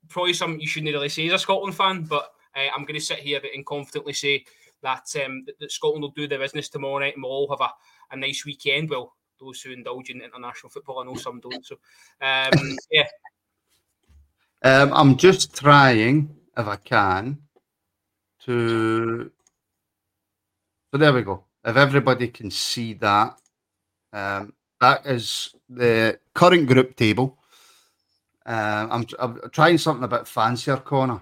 probably something you shouldn't really say as a Scotland fan. But uh, I'm going to sit here and confidently say that, um, that, that Scotland will do their business tomorrow night, and we'll all have a, a nice weekend. Well, those who indulge in international football, I know some don't. So um, yeah. Um, I'm just trying, if I can, to. So there we go. If everybody can see that, um, that is the current group table. Uh, I'm, I'm, trying something a bit fancier, Connor,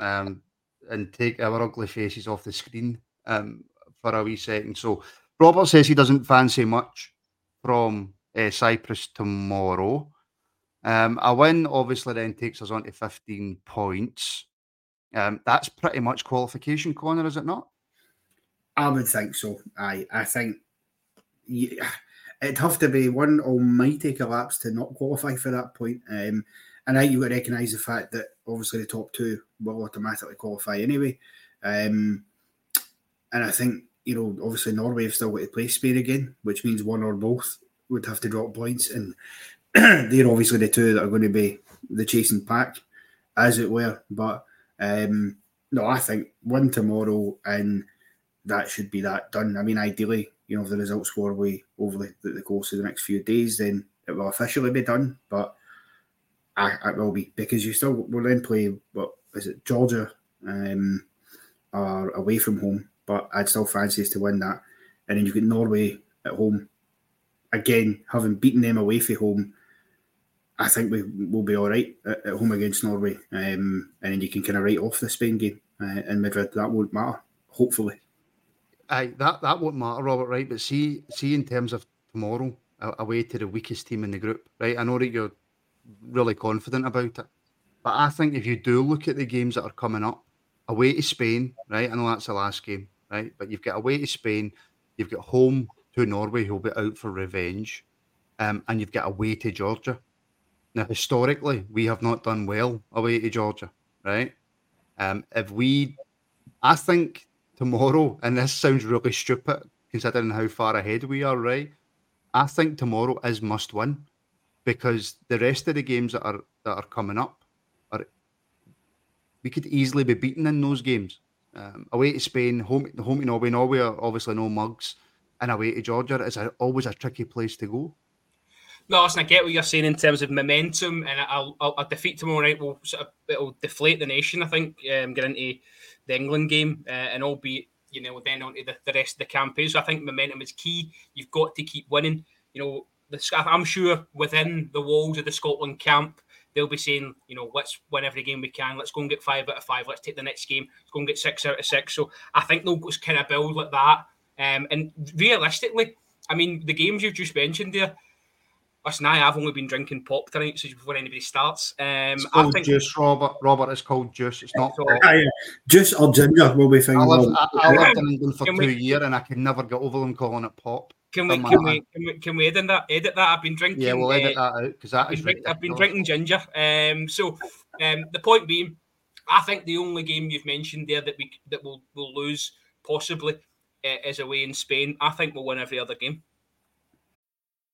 um, and take our ugly faces off the screen um, for a wee second. So, Robert says he doesn't fancy much from uh, Cyprus tomorrow. Um, a win obviously then takes us on to 15 points. Um, that's pretty much qualification, Connor, is it not? I would think so. I I think yeah, it'd have to be one almighty collapse to not qualify for that point. Um, and I think you've got to recognise the fact that obviously the top two will automatically qualify anyway. Um, and I think, you know, obviously Norway have still got to play Spain again, which means one or both would have to drop points. And they're obviously the two that are going to be the chasing pack, as it were. But um, no, I think one tomorrow and that should be that done. I mean, ideally, you know, if the results go away over the, the, course of the next few days, then it will officially be done. But I, it will be because you still will then play what is it Georgia um, are away from home, but I'd still fancy us to win that. And then you've got Norway at home. Again, having beaten them away from home, I think we will be all right at, at home against Norway. Um, and then you can kind of write off the Spain game uh, in Madrid. That won't matter, hopefully. Aye, that that won't matter, Robert. Right, but see, see, in terms of tomorrow, away to the weakest team in the group. Right, I know that you're really confident about it, but I think if you do look at the games that are coming up, away to Spain, right? I know that's the last game, right? But you've got away to Spain, you've got home to Norway, who'll be out for revenge, um, and you've got away to Georgia. Now, historically, we have not done well away to Georgia, right? Um, if we, I think tomorrow, and this sounds really stupid considering how far ahead we are, right? I think tomorrow is must win because the rest of the games that are that are coming up are we could easily be beaten in those games. Um, away to Spain, home home to Norway. Norway obviously no mugs, and away to Georgia is always a tricky place to go. No, listen, I get what you're saying in terms of momentum, and I'll, I'll, a defeat tomorrow night will sort of it'll deflate the nation. I think um, get into the England game, uh, and albeit you know then onto the, the rest of the campaign. So I think momentum is key. You've got to keep winning. You know, the, I'm sure within the walls of the Scotland camp, they'll be saying, you know, let's win every game we can. Let's go and get five out of five. Let's take the next game. Let's go and get six out of six. So I think they'll just kind of build like that. Um, and realistically, I mean, the games you've just mentioned there, Listen, I have only been drinking pop tonight, so before anybody starts. Um, it's called I think, juice, Robert. Robert, it's called juice. It's not pop. Uh, juice or ginger will be fine. I lived, I, I lived in England for can two we, years, and I can never get over them calling it pop. Can we, can we, can we, can we edit that? Edit that? I've been drinking. Yeah, we'll edit uh, that out because that I've been, I've been drinking ginger. Um, so um, the point being, I think the only game you've mentioned there that we that will will lose possibly uh, is away in Spain. I think we'll win every other game.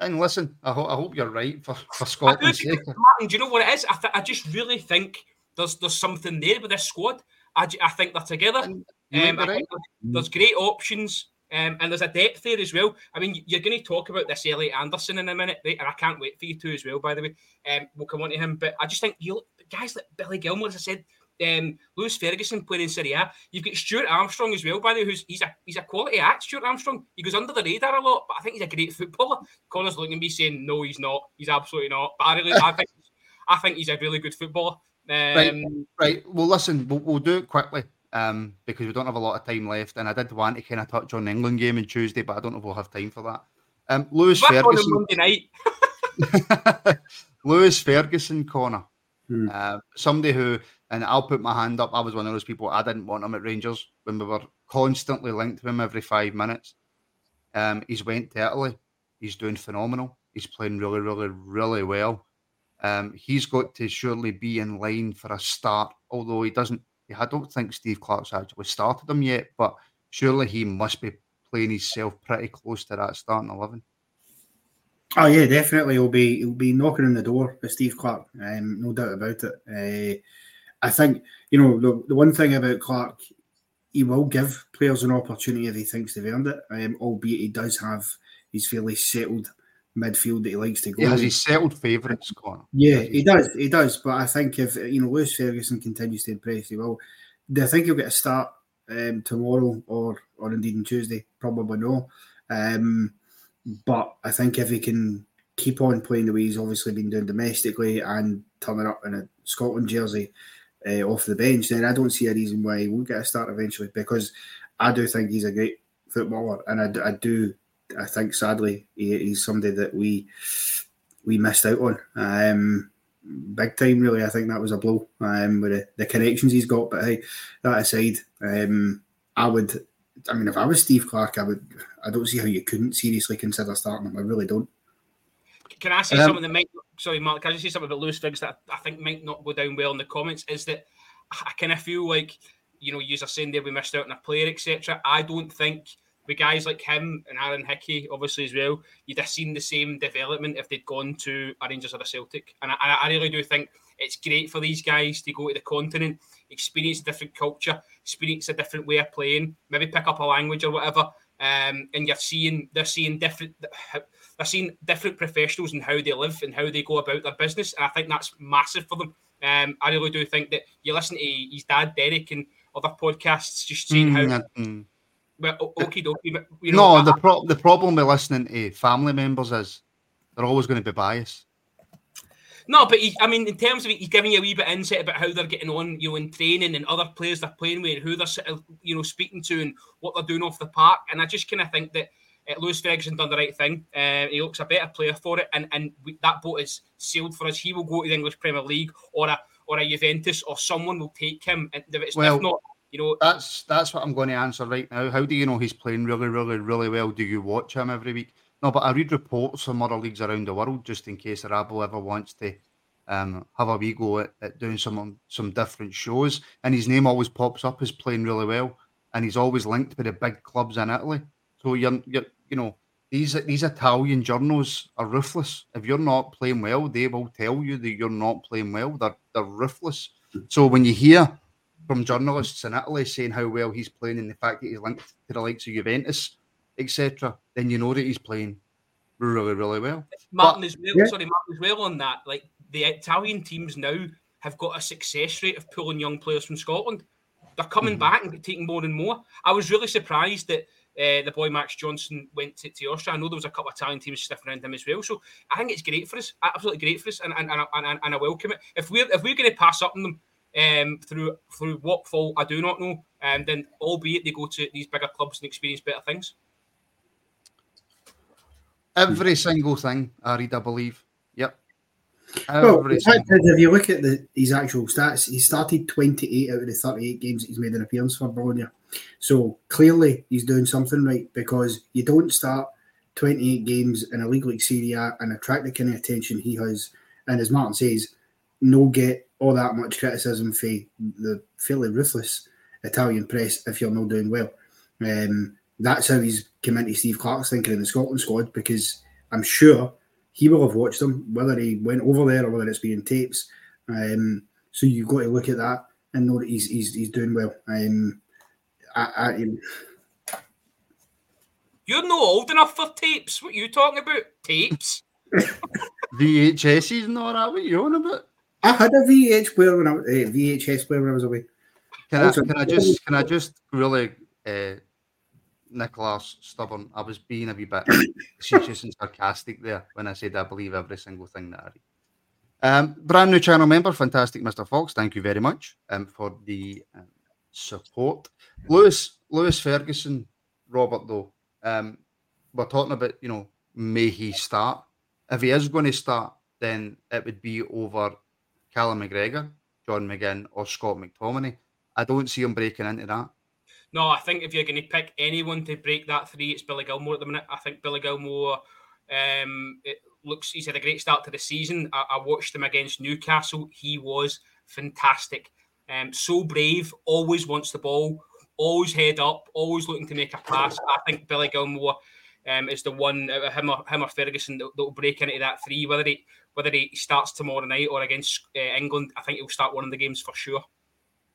And listen, I, ho- I hope you're right for, for Scotland's sake. Martin, do you know what it is? I, th- I just really think there's there's something there with this squad. I, j- I think they're together. Um, right. there's great options. Um, and there's a depth there as well. I mean, you're going to talk about this Elliot Anderson in a minute, right? And I can't wait for you to as well, by the way. Um, we'll come on to him. But I just think you guys like Billy Gilmour, as I said, um, Lewis Ferguson playing in Serie A. You've got Stuart Armstrong as well, by the way, who's he's a he's a quality act, Stuart Armstrong. He goes under the radar a lot, but I think he's a great footballer. Connor's looking at me saying, No, he's not. He's absolutely not. But I really I think I think he's a really good footballer. Um, right, right. Well, listen, we'll, we'll do it quickly um, because we don't have a lot of time left. And I did want to kind of touch on the England game on Tuesday, but I don't know if we'll have time for that. Um, Lewis Back on Ferguson. Monday night. Lewis Ferguson, Connor. Hmm. Uh, somebody who, and I'll put my hand up, I was one of those people, I didn't want him at Rangers when we were constantly linked to him every five minutes. Um, he's went to Italy. He's doing phenomenal. He's playing really, really, really well. Um, he's got to surely be in line for a start, although he doesn't. I don't think Steve Clarke's actually started him yet, but surely he must be playing himself pretty close to that starting eleven. Oh yeah, definitely. He'll be he'll be knocking on the door with Steve Clarke. Um, no doubt about it. Uh, I think you know the, the one thing about Clarke, he will give players an opportunity if he thinks they've earned it. Um, albeit he does have his fairly settled midfield that he likes to go. He has his settled favourites, Connor. Yeah, he does. He does. But I think if you know Lewis Ferguson continues to impress, he will. Do I think he'll get a start um, tomorrow or or indeed on Tuesday? Probably no. Um, but I think if he can keep on playing the way he's obviously been doing domestically and turning up in a Scotland jersey uh, off the bench, then I don't see a reason why he won't get a start eventually. Because I do think he's a great footballer, and I do. I think sadly he, he's somebody that we we missed out on. Um, big time, really. I think that was a blow um, with the, the connections he's got. But hey, that aside, um, I would. I mean, if I was Steve Clarke, I would. I don't see how you couldn't seriously consider starting him. I really don't. Can I say Um, something that might? Sorry, Mark. I just say something about Lewis Figs that I think might not go down well in the comments? Is that I kind of feel like you know, you are saying there we missed out on a player, etc. I don't think with guys like him and Aaron Hickey, obviously as well, you'd have seen the same development if they'd gone to a Rangers or a Celtic. And I, I really do think it's great for these guys to go to the continent, experience a different culture, experience a different way of playing, maybe pick up a language or whatever. Um, and you're seeing they're seeing different they're seeing different professionals and how they live and how they go about their business. And I think that's massive for them. Um, I really do think that you listen to his dad Derek and other podcasts, just seeing how Mm, mm. well, o- okie dokie, you know, no, the pro- the problem with listening to family members is they're always going to be biased. No, but he, I mean, in terms of it, he's giving you a wee bit of insight about how they're getting on, you know, in training and other players they're playing with, and who they're, you know, speaking to and what they're doing off the park. And I just kind of think that Lewis Ferguson done the right thing. Uh, he looks a better player for it, and and we, that boat is sailed for us. He will go to the English Premier League or a or a Juventus or someone will take him. And if it's Well, if not, you know, That's that's what I'm going to answer right now. How do you know he's playing really, really, really well? Do you watch him every week? No, but I read reports from other leagues around the world just in case Arabo ever wants to um, have a wee go at, at doing some some different shows. And his name always pops up as playing really well, and he's always linked with the big clubs in Italy. So you're, you're you know these these Italian journals are ruthless. If you're not playing well, they will tell you that you're not playing well. They're they're ruthless. So when you hear from journalists in Italy saying how well he's playing and the fact that he's linked to the likes of Juventus, etc., then you know that he's playing really, really well. Martin But- as well. Yeah. Sorry, Martin as well on that. Like the Italian teams now have got a success rate of pulling young players from Scotland. They're coming Mm-hmm. back and taking more and more. I was really surprised that uh, the boy Max Johnston went to, to Austria. I know there was a couple of Italian teams sniffing around him as well. So I think it's great for us, absolutely great for us, and and, and, and, and I welcome it. If we're if we're going to pass up on them um, through through what fault I do not know, um, then albeit they go to these bigger clubs and experience better things. Every single thing I read, I believe. Yep. Well, the fact if you look at the, his actual stats, he started 28 out of the 38 games that he's made an appearance for Bologna. So clearly he's doing something right because you don't start 28 games in a league like Serie A and attract the kind of attention he has. And as Martin says, no get all that much criticism for the fairly ruthless Italian press if you're not doing well. Um, that's how he's come into Steve Clarke's thinking in the Scotland squad because I'm sure he will have watched them, whether he went over there or whether it's been tapes. Um, so you've got to look at that and know that he's he's, he's doing well. Um, I, I, You're not old enough for tapes. What are you talking about? Tapes? VHSs not that what you on about? I had a VH player when I uh, VHS player when I was away. Can I, can I just can I just really uh, Nicholas stubborn? I was being a wee bit facetious and sarcastic there when I said I believe every single thing that I read. Um, brand new channel member, fantastic, Mr. Fox. Thank you very much um, for the um, support. Lewis Lewis Ferguson, Robert though. Um, we're talking about you know may he start? If he is going to start, then it would be over Callum McGregor, John McGinn, or Scott McTominay. I don't see him breaking into that. No, I think if you're going to pick anyone to break that three, it's Billy Gilmour at the minute. I think Billy Gilmour. um, it looks he's had a great start to the season. I, I watched him against Newcastle. He was fantastic. Um, so brave, always wants the ball, always head up, always looking to make a pass. I think Billy Gilmour um, is the one, uh, him, or, him or Ferguson, that, will break into that three. Whether he whether he starts tomorrow night or against uh, England, I think he'll start one of the games for sure.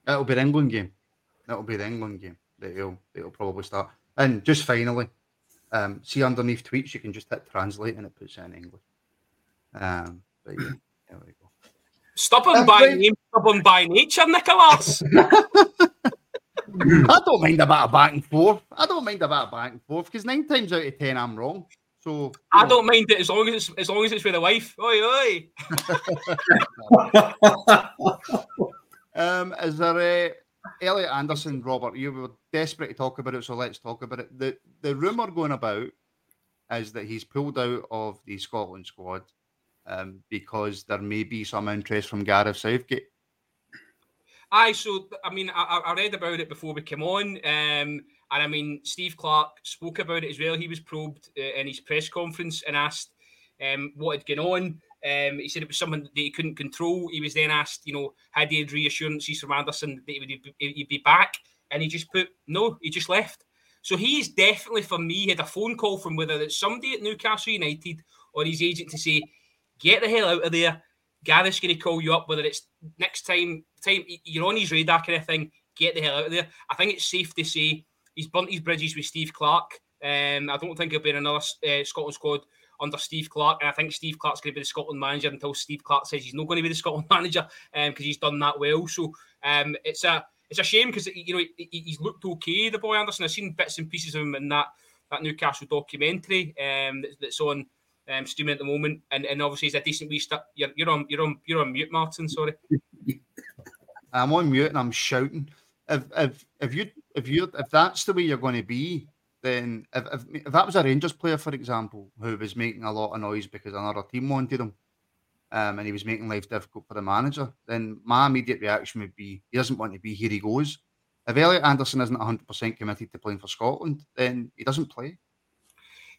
It'll be the England game. It'll be the England game that he'll, he'll probably start. And just finally, um, see underneath tweets, you can just hit translate and it puts it in English. Um, but yeah, there we go. Stubborn uh, by name, stubborn by nature, Nicholas. I don't mind about a back and forth. I don't mind about a back and forth because nine times out of ten I'm wrong. So I know. don't mind it as long as it's as long as it's with a wife. Oi oi. um, is there a Elliot Anderson, Robert? You were desperate to talk about it, so let's talk about it. The the rumor going about is that he's pulled out of the Scotland squad um, because there may be some interest from Gareth Southgate. Aye, so I mean, I, I read about it before we came on, um, and I mean, Steve Clarke spoke about it as well. He was probed uh, in his press conference and asked um, what had gone on. Um, he said it was something that he couldn't control. He was then asked, you know, had he had reassurances from Anderson that he would he'd be back, and he just put no, he just left. So he's definitely for me had a phone call from whether it's somebody at Newcastle United or his agent to say, get the hell out of there. Gareth's going to call you up, whether it's next time, time you're on his radar kind of thing. Get the hell out of there. I think it's safe to say he's burnt his bridges with Steve Clarke. Um, I don't think he'll be in another uh, Scotland squad under Steve Clarke, and I think Steve Clarke's going to be the Scotland manager until Steve Clarke says he's not going to be the Scotland manager because um, he's done that well. So um, it's a it's a shame because you know he, he's looked okay. The boy Anderson, I've seen bits and pieces of him in that that Newcastle documentary um, that's on um, streaming at the moment, and, and obviously it's a decent wee start. You're, you're on you're on you're on mute, Martin. Sorry. I'm on mute and I'm shouting. If if if you if you if that's the way you're going to be, then if, if, if that was a Rangers player, for example, who was making a lot of noise because another team wanted him, um, and he was making life difficult for the manager, then my immediate reaction would be he doesn't want to be here. He goes. If Elliot Anderson isn't 100 percent committed to playing for Scotland, then he doesn't play.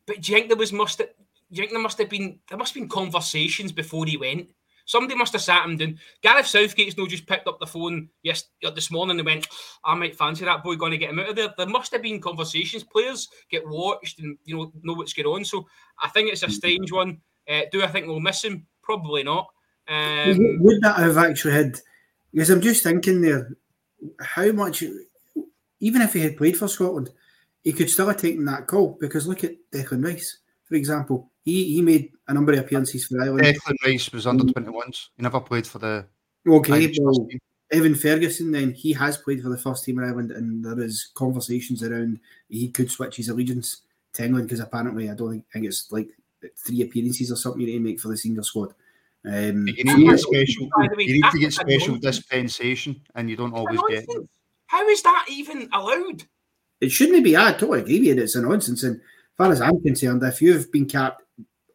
But do you think there was must you think there must have been there must have been conversations before he went? Somebody must have sat him down. Gareth Southgate's no just picked up the phone yes this morning and went, I might fancy that boy going to get him out of there. There must have been conversations. Players get watched and you know know what's going on. So I think it's a strange one. Uh, do I think we'll miss him? Probably not. Um, Would that have actually had? Because I'm just thinking there, how much, even if he had played for Scotland, he could still have taken that call. Because look at Declan Rice, for example he he made a number of appearances for Ireland. Declan Rice was under twenty ones. He never played for the. Okay, well, Evan Ferguson then he has played for the first team in Ireland, and there is conversations around he could switch his allegiance to England because apparently I don't think, I think it's like three appearances or something you need to make for the senior squad. Um, you need to get special. You need to get special dispensation, and you don't always get. How is that even allowed? It shouldn't be. I totally agree with you. It's a nonsense, and far as I'm concerned, if you've been capped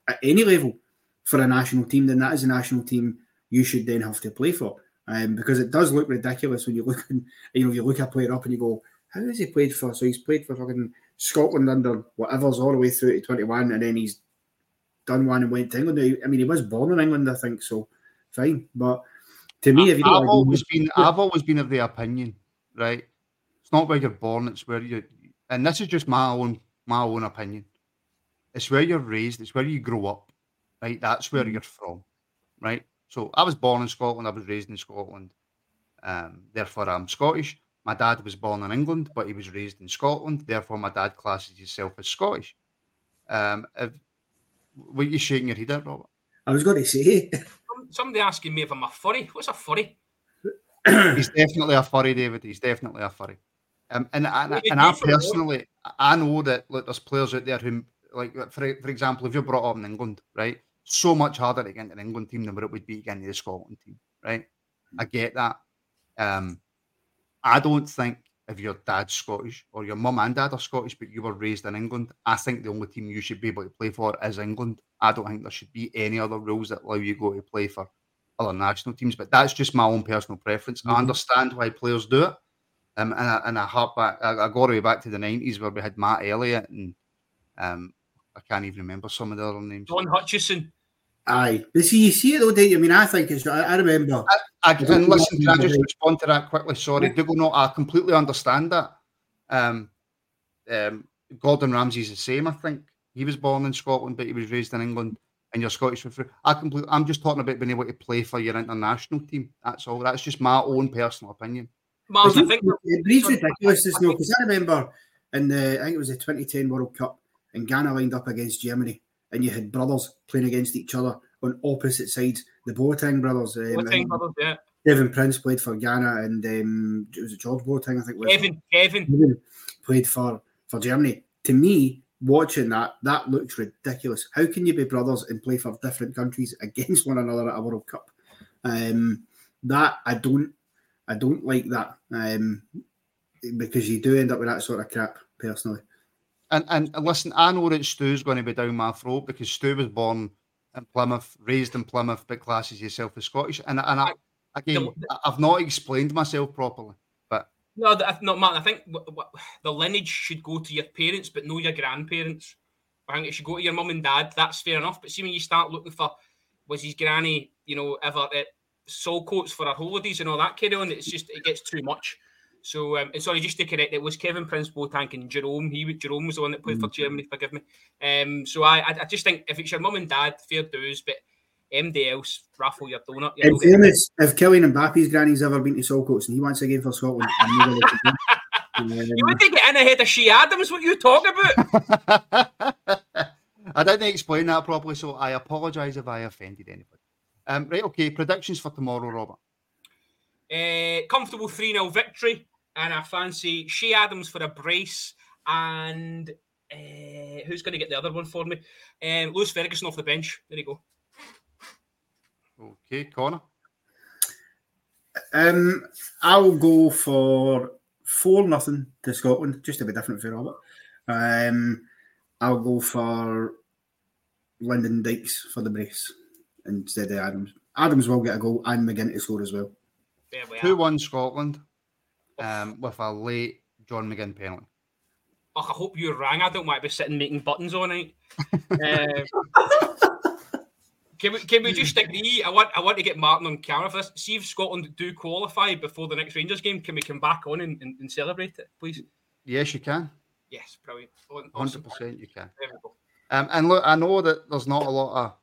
at any level for a national team, then that is a national team you should then have to play for. Um, because it does look ridiculous when you look, and you know, you look a player up and you go, "How has he played for?" So he's played for fucking Scotland under whatever's all the way through to 21, and then he's done one and went to England. I mean, he was born in England, I think, so fine. But to me, if you I've always been, I've always been of the opinion, right? It's not where you're born; it's where you. And this is just my own, my own opinion. It's where you're raised. It's where you grow up, right? That's where mm. you're from, right? So I was born in Scotland. I was raised in Scotland. Um, therefore, I'm Scottish. My dad was born in England, but he was raised in Scotland. Therefore, my dad classes himself as Scottish. Um, if, were you shaking your head at, Robert? I was going to say. Somebody asking me if I'm a furry. What's a furry? He's definitely a furry, David. He's definitely a furry. Um, and and, and I personally, I know that look, there's players out there who, like, for, for example, if you're brought up in England, right, so much harder to get into an England team than what it would be to get into the Scotland team, right? I get that. Um, I don't think if your dad's Scottish or your mum and dad are Scottish, but you were raised in England, I think the only team you should be able to play for is England. I don't think there should be any other rules that allow you to go to play for other national teams. But that's just my own personal preference. Mm-hmm. I understand why players do it. Um, and I, and I harp back, I, I go way back to the 90s where we had Matt Elliott and um, I can't even remember some of the other names. John Hutchison. Aye, but see, you see it though, don't you? I mean, I think it's. I, I remember. I, I, and listen, can I just respond to that quickly? Sorry, yeah. Dougal. No, I completely understand that. Um, um, Gordon Ramsay's the same. I think he was born in Scotland, but he was raised in England, and you're Scottish for free. I completely. I'm just talking about being able to play for your international team. That's all. That's just my own personal opinion. Mars, I think ridiculousness, no, because I remember in the I think it was the 2010 World Cup, and Ghana lined up against Germany and you had brothers playing against each other on opposite sides. The Boateng brothers. Um, Boateng brothers, yeah. Kevin Prince played for Ghana, and um, it was a George Boateng, I think. Was Kevin, Kevin. Kevin played for for Germany. To me, watching that, that looks ridiculous. How can you be brothers and play for different countries against one another at a World Cup? Um, that I don't, I don't like that um, because you do end up with that sort of crap personally. And, and listen, I know that Stu's going to be down my throat because Stu was born in Plymouth, raised in Plymouth, but classes yourself as Scottish. And and I, again, I've not explained myself properly. But no, no, Martin. I think the lineage should go to your parents, but no your grandparents. I think it should go to your mum and dad. That's fair enough. But see, when you start looking for was his granny, you know, ever at Saltcoats for our holidays and all that carry on, it's just it gets too much. So, um, and sorry, just to correct, it was Kevin Prince Boateng and Jerome. He Jerome was the one that played mm. for Germany. Forgive me. Um, so I, I, I just think if it's your mum and dad, fair dues, but MD else, raffle your donut. You in fairness, if Kylian Mbappe's granny's ever been to Saltcoats and he wants a game for Scotland, you would not get in ahead of Che Adams. What you talk about? I didn't explain that properly, so I apologise if I offended anybody. Um, right, okay. Predictions for tomorrow, Robert. Uh, comfortable 3 0 victory and I fancy Che Adams for a brace and uh, who's going to get the other one for me? Um, Lewis Ferguson off the bench. There you go. Okay, Connor. Um, I'll go for four nothing to Scotland, just to be different for Robert. Um, I'll go for Lyndon Dykes for the brace instead of Adams. Adams will get a goal and McGinn to score as well. Who won Scotland? um, with a late John McGinn penalty. Oh, I hope you rang. I don't want to be sitting making buttons all night. um, can we can we just agree? I want I want to get Martin on camera for this. See if Scotland do qualify before the next Rangers game. Can we come back on and, and, and celebrate it, please? Yes, you can. Yes, brilliant. Hundred percent, you can. Um, and look, I know that there's not a lot of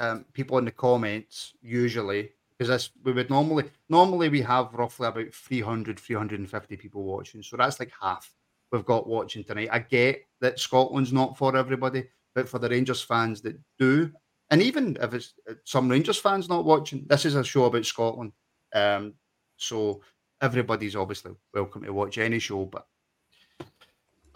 um, people in the comments usually because we would normally normally we have roughly about 300 350 people watching. So that's like half we've got watching tonight. I get that scotland's not for everybody but for the rangers fans that do and even if it's uh, some rangers fans not watching this is a show about scotland. Um, so everybody's obviously welcome to watch any show but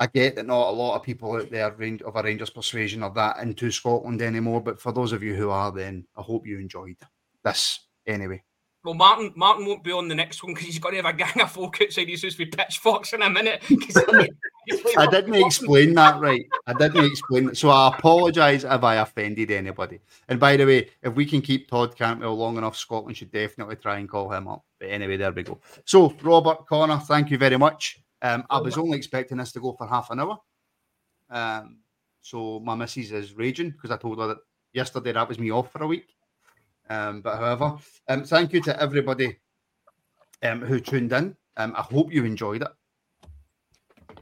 I get that not a lot of people out there of a Rangers persuasion are that into Scotland anymore, but for those of you who are, then I hope you enjoyed this anyway. Well, Martin Martin won't be on the next one because he's got to have a gang of folk outside his house with pitchforks in a minute. I didn't explain that right. I didn't explain it. So I apologise if I offended anybody. And by the way, if we can keep Todd Cantwell long enough, Scotland should definitely try and call him up. But anyway, there we go. So, Robert Connor, thank you very much. Um, I was only expecting this to go for half an hour. Um, so my missus is raging because I told her that yesterday that was me off for a week. Um, but however, um, thank you to everybody um, who tuned in. Um, I hope you enjoyed it.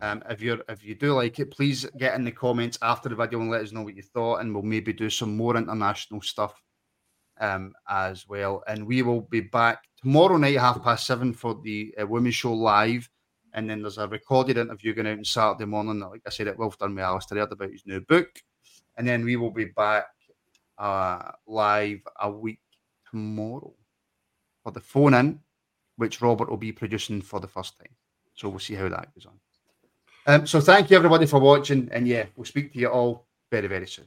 Um, if you if you do like it, please get in the comments after the video and let us know what you thought, and we'll maybe do some more international stuff um, as well. And we will be back tomorrow night, half past seven, for the uh, women's show live. And then there's a recorded interview going out on Saturday morning. Like I said, it Wolf done with Alistair about his new book. And then we will be back uh, live a week tomorrow for the phone in, which Robert will be producing for the first time. So we'll see how that goes on. Um, so thank you everybody for watching, and yeah, we'll speak to you all very very soon.